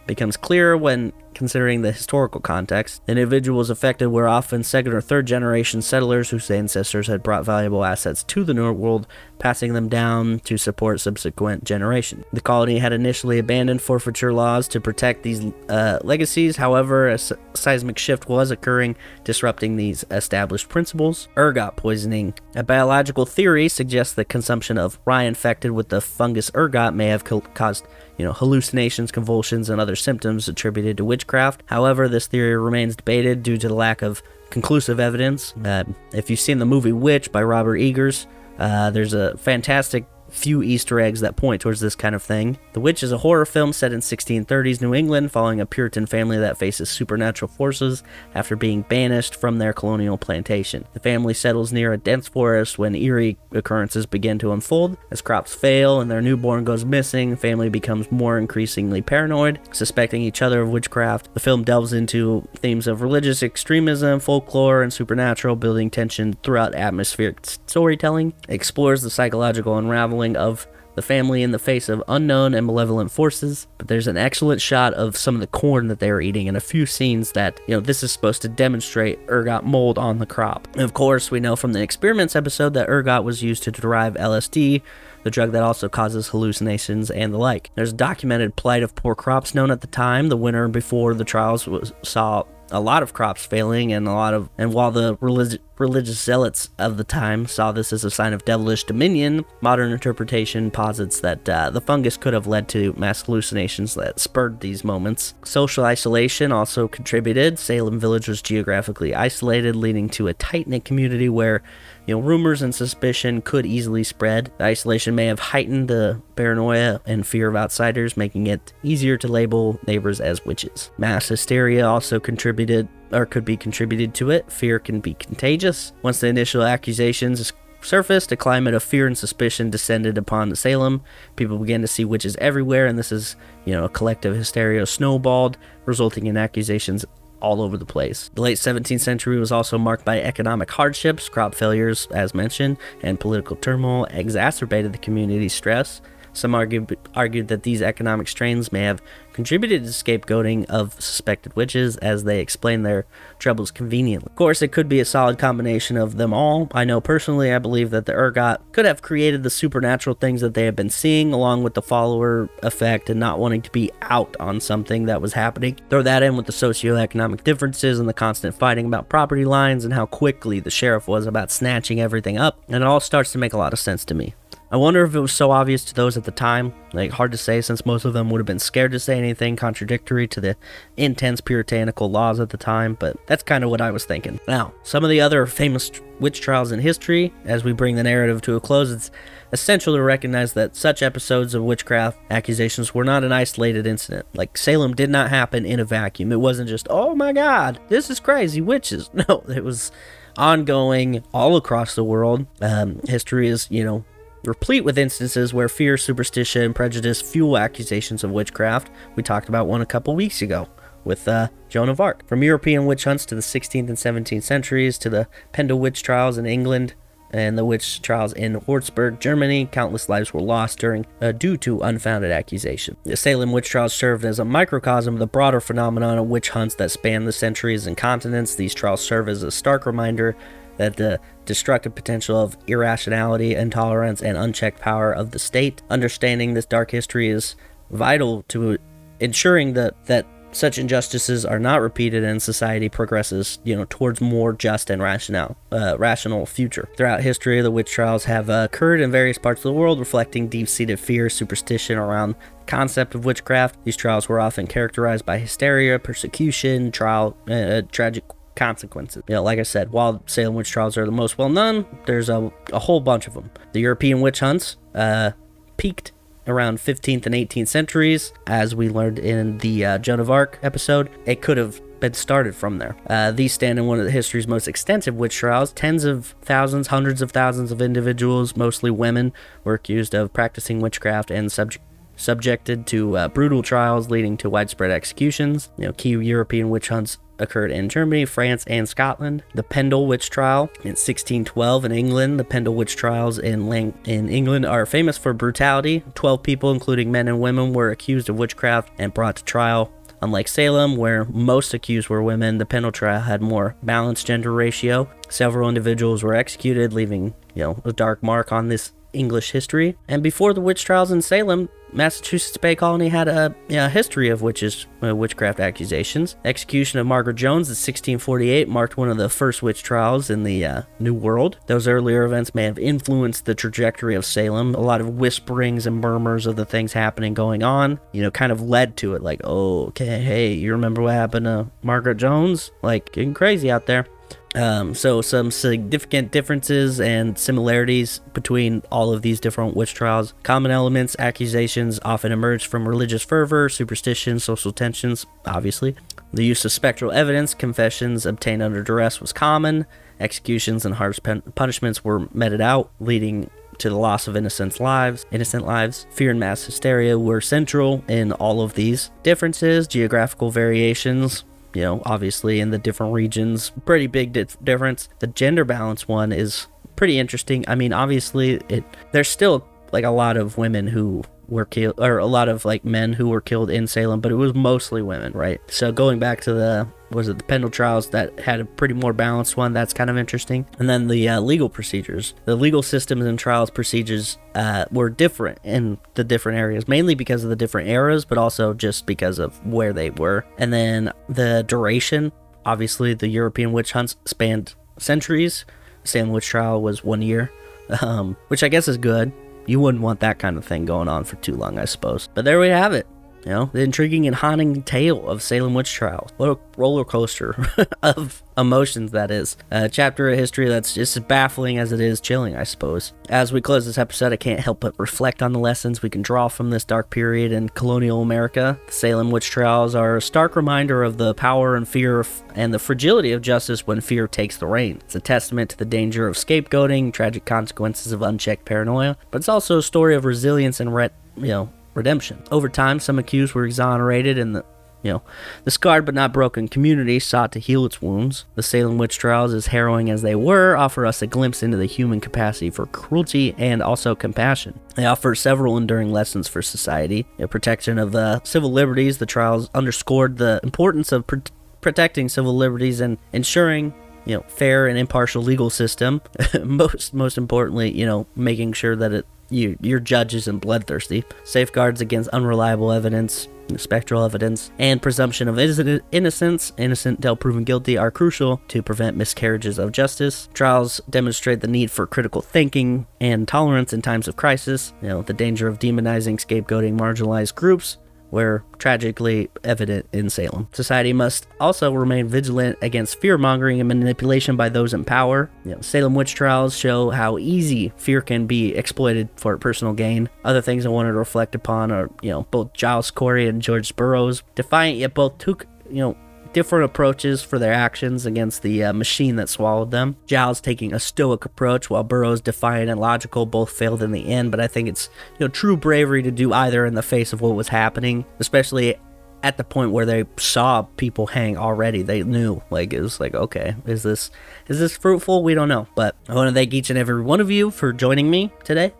becomes clearer when considering the historical context. The individuals affected were often second or third generation settlers whose ancestors had brought valuable assets to the New World, passing them down to support subsequent generations. The colony had initially abandoned forfeiture laws to protect these uh, legacies, however, a seismic shift was occurring, disrupting these established principles. Ergot poisoning. A biological theory suggests that consumption of rye infected with the fungus ergot may have co- caused you know, hallucinations, convulsions, and other symptoms attributed to witchcraft. However, this theory remains debated due to the lack of conclusive evidence. Uh, if you've seen the movie Witch by Robert Eggers, uh, there's a fantastic few Easter eggs that point towards this kind of thing. The Witch is a horror film set in 1630s New England following a Puritan family that faces supernatural forces after being banished from their colonial plantation. The family settles near a dense forest when eerie occurrences begin to unfold. As crops fail and their newborn goes missing, the family becomes more increasingly paranoid, suspecting each other of witchcraft. The film delves into themes of religious extremism, folklore, and supernatural, building tension throughout atmospheric storytelling, explores the psychological unraveling of the family in the face of unknown and malevolent forces. But there's an excellent shot of some of the corn that they are eating and a few scenes that, you know, this is supposed to demonstrate ergot mold on the crop. And of course, we know from the experiments episode that ergot was used to derive LSD, the drug that also causes hallucinations and the like. There's documented plight of poor crops known at the time. The winter before the trials was, saw a lot of crops failing and a lot of and while the relig- religious zealots of the time saw this as a sign of devilish dominion modern interpretation posits that uh, the fungus could have led to mass hallucinations that spurred these moments social isolation also contributed salem village was geographically isolated leading to a tight-knit community where you know, rumors and suspicion could easily spread. The isolation may have heightened the paranoia and fear of outsiders, making it easier to label neighbors as witches. Mass hysteria also contributed or could be contributed to it. Fear can be contagious. Once the initial accusations surfaced, a climate of fear and suspicion descended upon Salem. People began to see witches everywhere, and this is, you know, a collective hysteria snowballed, resulting in accusations all over the place. The late 17th century was also marked by economic hardships, crop failures, as mentioned, and political turmoil exacerbated the community's stress. Some argued, argued that these economic strains may have contributed to scapegoating of suspected witches as they explain their troubles conveniently. Of course, it could be a solid combination of them all. I know personally, I believe that the ergot could have created the supernatural things that they have been seeing, along with the follower effect and not wanting to be out on something that was happening. Throw that in with the socioeconomic differences and the constant fighting about property lines and how quickly the sheriff was about snatching everything up, and it all starts to make a lot of sense to me. I wonder if it was so obvious to those at the time. Like, hard to say since most of them would have been scared to say anything contradictory to the intense puritanical laws at the time, but that's kind of what I was thinking. Now, some of the other famous witch trials in history, as we bring the narrative to a close, it's essential to recognize that such episodes of witchcraft accusations were not an isolated incident. Like, Salem did not happen in a vacuum. It wasn't just, oh my god, this is crazy, witches. No, it was ongoing all across the world. Um, history is, you know, replete with instances where fear, superstition, and prejudice fuel accusations of witchcraft. We talked about one a couple weeks ago with uh, Joan of Arc. From European witch hunts to the 16th and 17th centuries to the Pendle witch trials in England and the witch trials in Würzburg, Germany, countless lives were lost during uh, due to unfounded accusation. The Salem witch trials served as a microcosm of the broader phenomenon of witch hunts that span the centuries and continents. These trials serve as a stark reminder that the destructive potential of irrationality, intolerance, and unchecked power of the state. Understanding this dark history is vital to ensuring that that such injustices are not repeated and society progresses, you know, towards more just and rational, uh, rational future. Throughout history, the witch trials have uh, occurred in various parts of the world, reflecting deep-seated fear, superstition around the concept of witchcraft. These trials were often characterized by hysteria, persecution, trial, uh, tragic consequences. You know, like I said, while Salem witch trials are the most well known, there's a, a whole bunch of them. The European witch hunts uh, peaked around 15th and 18th centuries, as we learned in the uh, Joan of Arc episode. It could have been started from there. Uh, these stand in one of the history's most extensive witch trials. Tens of thousands, hundreds of thousands of individuals, mostly women, were accused of practicing witchcraft and subject subjected to uh, brutal trials leading to widespread executions. You know, key European witch hunts occurred in Germany, France, and Scotland. The Pendle witch trial in 1612 in England. The Pendle witch trials in Lang- in England are famous for brutality. 12 people, including men and women, were accused of witchcraft and brought to trial. Unlike Salem, where most accused were women, the Pendle trial had more balanced gender ratio. Several individuals were executed, leaving you know a dark mark on this English history. And before the witch trials in Salem, Massachusetts Bay Colony had a history of witches, uh, witchcraft accusations. Execution of Margaret Jones in 1648 marked one of the first witch trials in the uh, New World. Those earlier events may have influenced the trajectory of Salem. A lot of whisperings and murmurs of the things happening going on, you know, kind of led to it. Like, oh, okay, hey, you remember what happened to Margaret Jones? Like, getting crazy out there. Um, so, some significant differences and similarities between all of these different witch trials. Common elements, accusations often emerge from religious fervor, superstition, social tensions, obviously. The use of spectral evidence, confessions obtained under duress was common. Executions and harsh pen- punishments were meted out, leading to the loss of innocent lives. Innocent lives. Fear and mass hysteria were central in all of these differences. Geographical variations you know, obviously in the different regions, pretty big di- difference. The gender balance one is pretty interesting. I mean, obviously, it there's still like a lot of women who were killed, or a lot of like men who were killed in Salem, but it was mostly women, right? So going back to the was it the Pendle trials that had a pretty more balanced one? That's kind of interesting. And then the uh, legal procedures, the legal systems and trials procedures uh, were different in the different areas, mainly because of the different eras, but also just because of where they were. And then the duration. Obviously, the European witch hunts spanned centuries. Salem witch trial was one year, um, which I guess is good. You wouldn't want that kind of thing going on for too long, I suppose. But there we have it. You know, the intriguing and haunting tale of Salem witch trials. What a roller coaster of emotions that is. A chapter of history that's just as baffling as it is chilling, I suppose. As we close this episode, I can't help but reflect on the lessons we can draw from this dark period in colonial America. The Salem witch trials are a stark reminder of the power and fear of, and the fragility of justice when fear takes the reign. It's a testament to the danger of scapegoating, tragic consequences of unchecked paranoia, but it's also a story of resilience and re- you know redemption. Over time, some accused were exonerated and the you know, the scarred but not broken community sought to heal its wounds. The Salem witch trials, as harrowing as they were, offer us a glimpse into the human capacity for cruelty and also compassion. They offer several enduring lessons for society. Know, protection of uh, civil liberties, the trials underscored the importance of pr- protecting civil liberties and ensuring you know fair and impartial legal system. most most importantly, you know, making sure that it you, your judge isn't bloodthirsty. Safeguards against unreliable evidence, spectral evidence, and presumption of innocence, innocent till proven guilty, are crucial to prevent miscarriages of justice. Trials demonstrate the need for critical thinking and tolerance in times of crisis. You know, the danger of demonizing, scapegoating marginalized groups, were tragically evident in Salem. Society must also remain vigilant against fear mongering and manipulation by those in power. You know, Salem witch trials show how easy fear can be exploited for personal gain. Other things I wanted to reflect upon are, you know, both Giles Corey and George Burroughs. Defiant yet both took, you know, different approaches for their actions against the uh, machine that swallowed them. Giles taking a stoic approach, while Burroughs defiant and logical. Both failed in the end, but I think it's you know true bravery to do either in the face of what was happening, especially at the point where they saw people hang already they knew like it was like okay is this is this fruitful we don't know but i want to thank each and every one of you for joining me today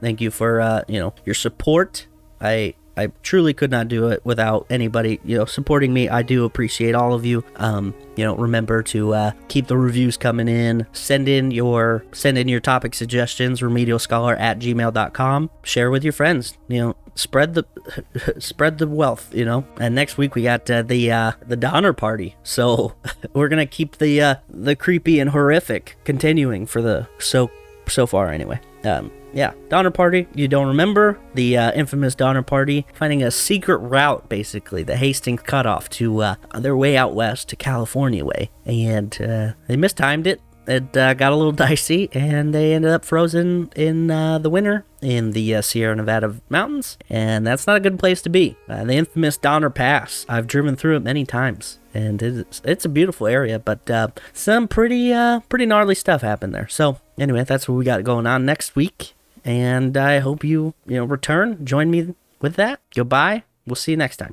thank you for uh you know your support i I truly could not do it without anybody, you know, supporting me. I do appreciate all of you. Um, you know, remember to uh, keep the reviews coming in. Send in your send in your topic suggestions. Remedialscholar at gmail.com. Share with your friends. You know, spread the spread the wealth. You know. And next week we got uh, the uh, the Donner Party. So we're gonna keep the uh, the creepy and horrific continuing for the so so far anyway. Um, yeah, Donner Party. You don't remember the uh, infamous Donner Party finding a secret route, basically the Hastings cutoff to uh, their way out west to California way, and uh, they mistimed it. it uh, got a little dicey, and they ended up frozen in uh, the winter in the uh, Sierra Nevada mountains, and that's not a good place to be. Uh, the infamous Donner Pass. I've driven through it many times, and it's it's a beautiful area, but uh, some pretty uh, pretty gnarly stuff happened there. So anyway, that's what we got going on next week, and I hope you you know return, join me with that. Goodbye. We'll see you next time.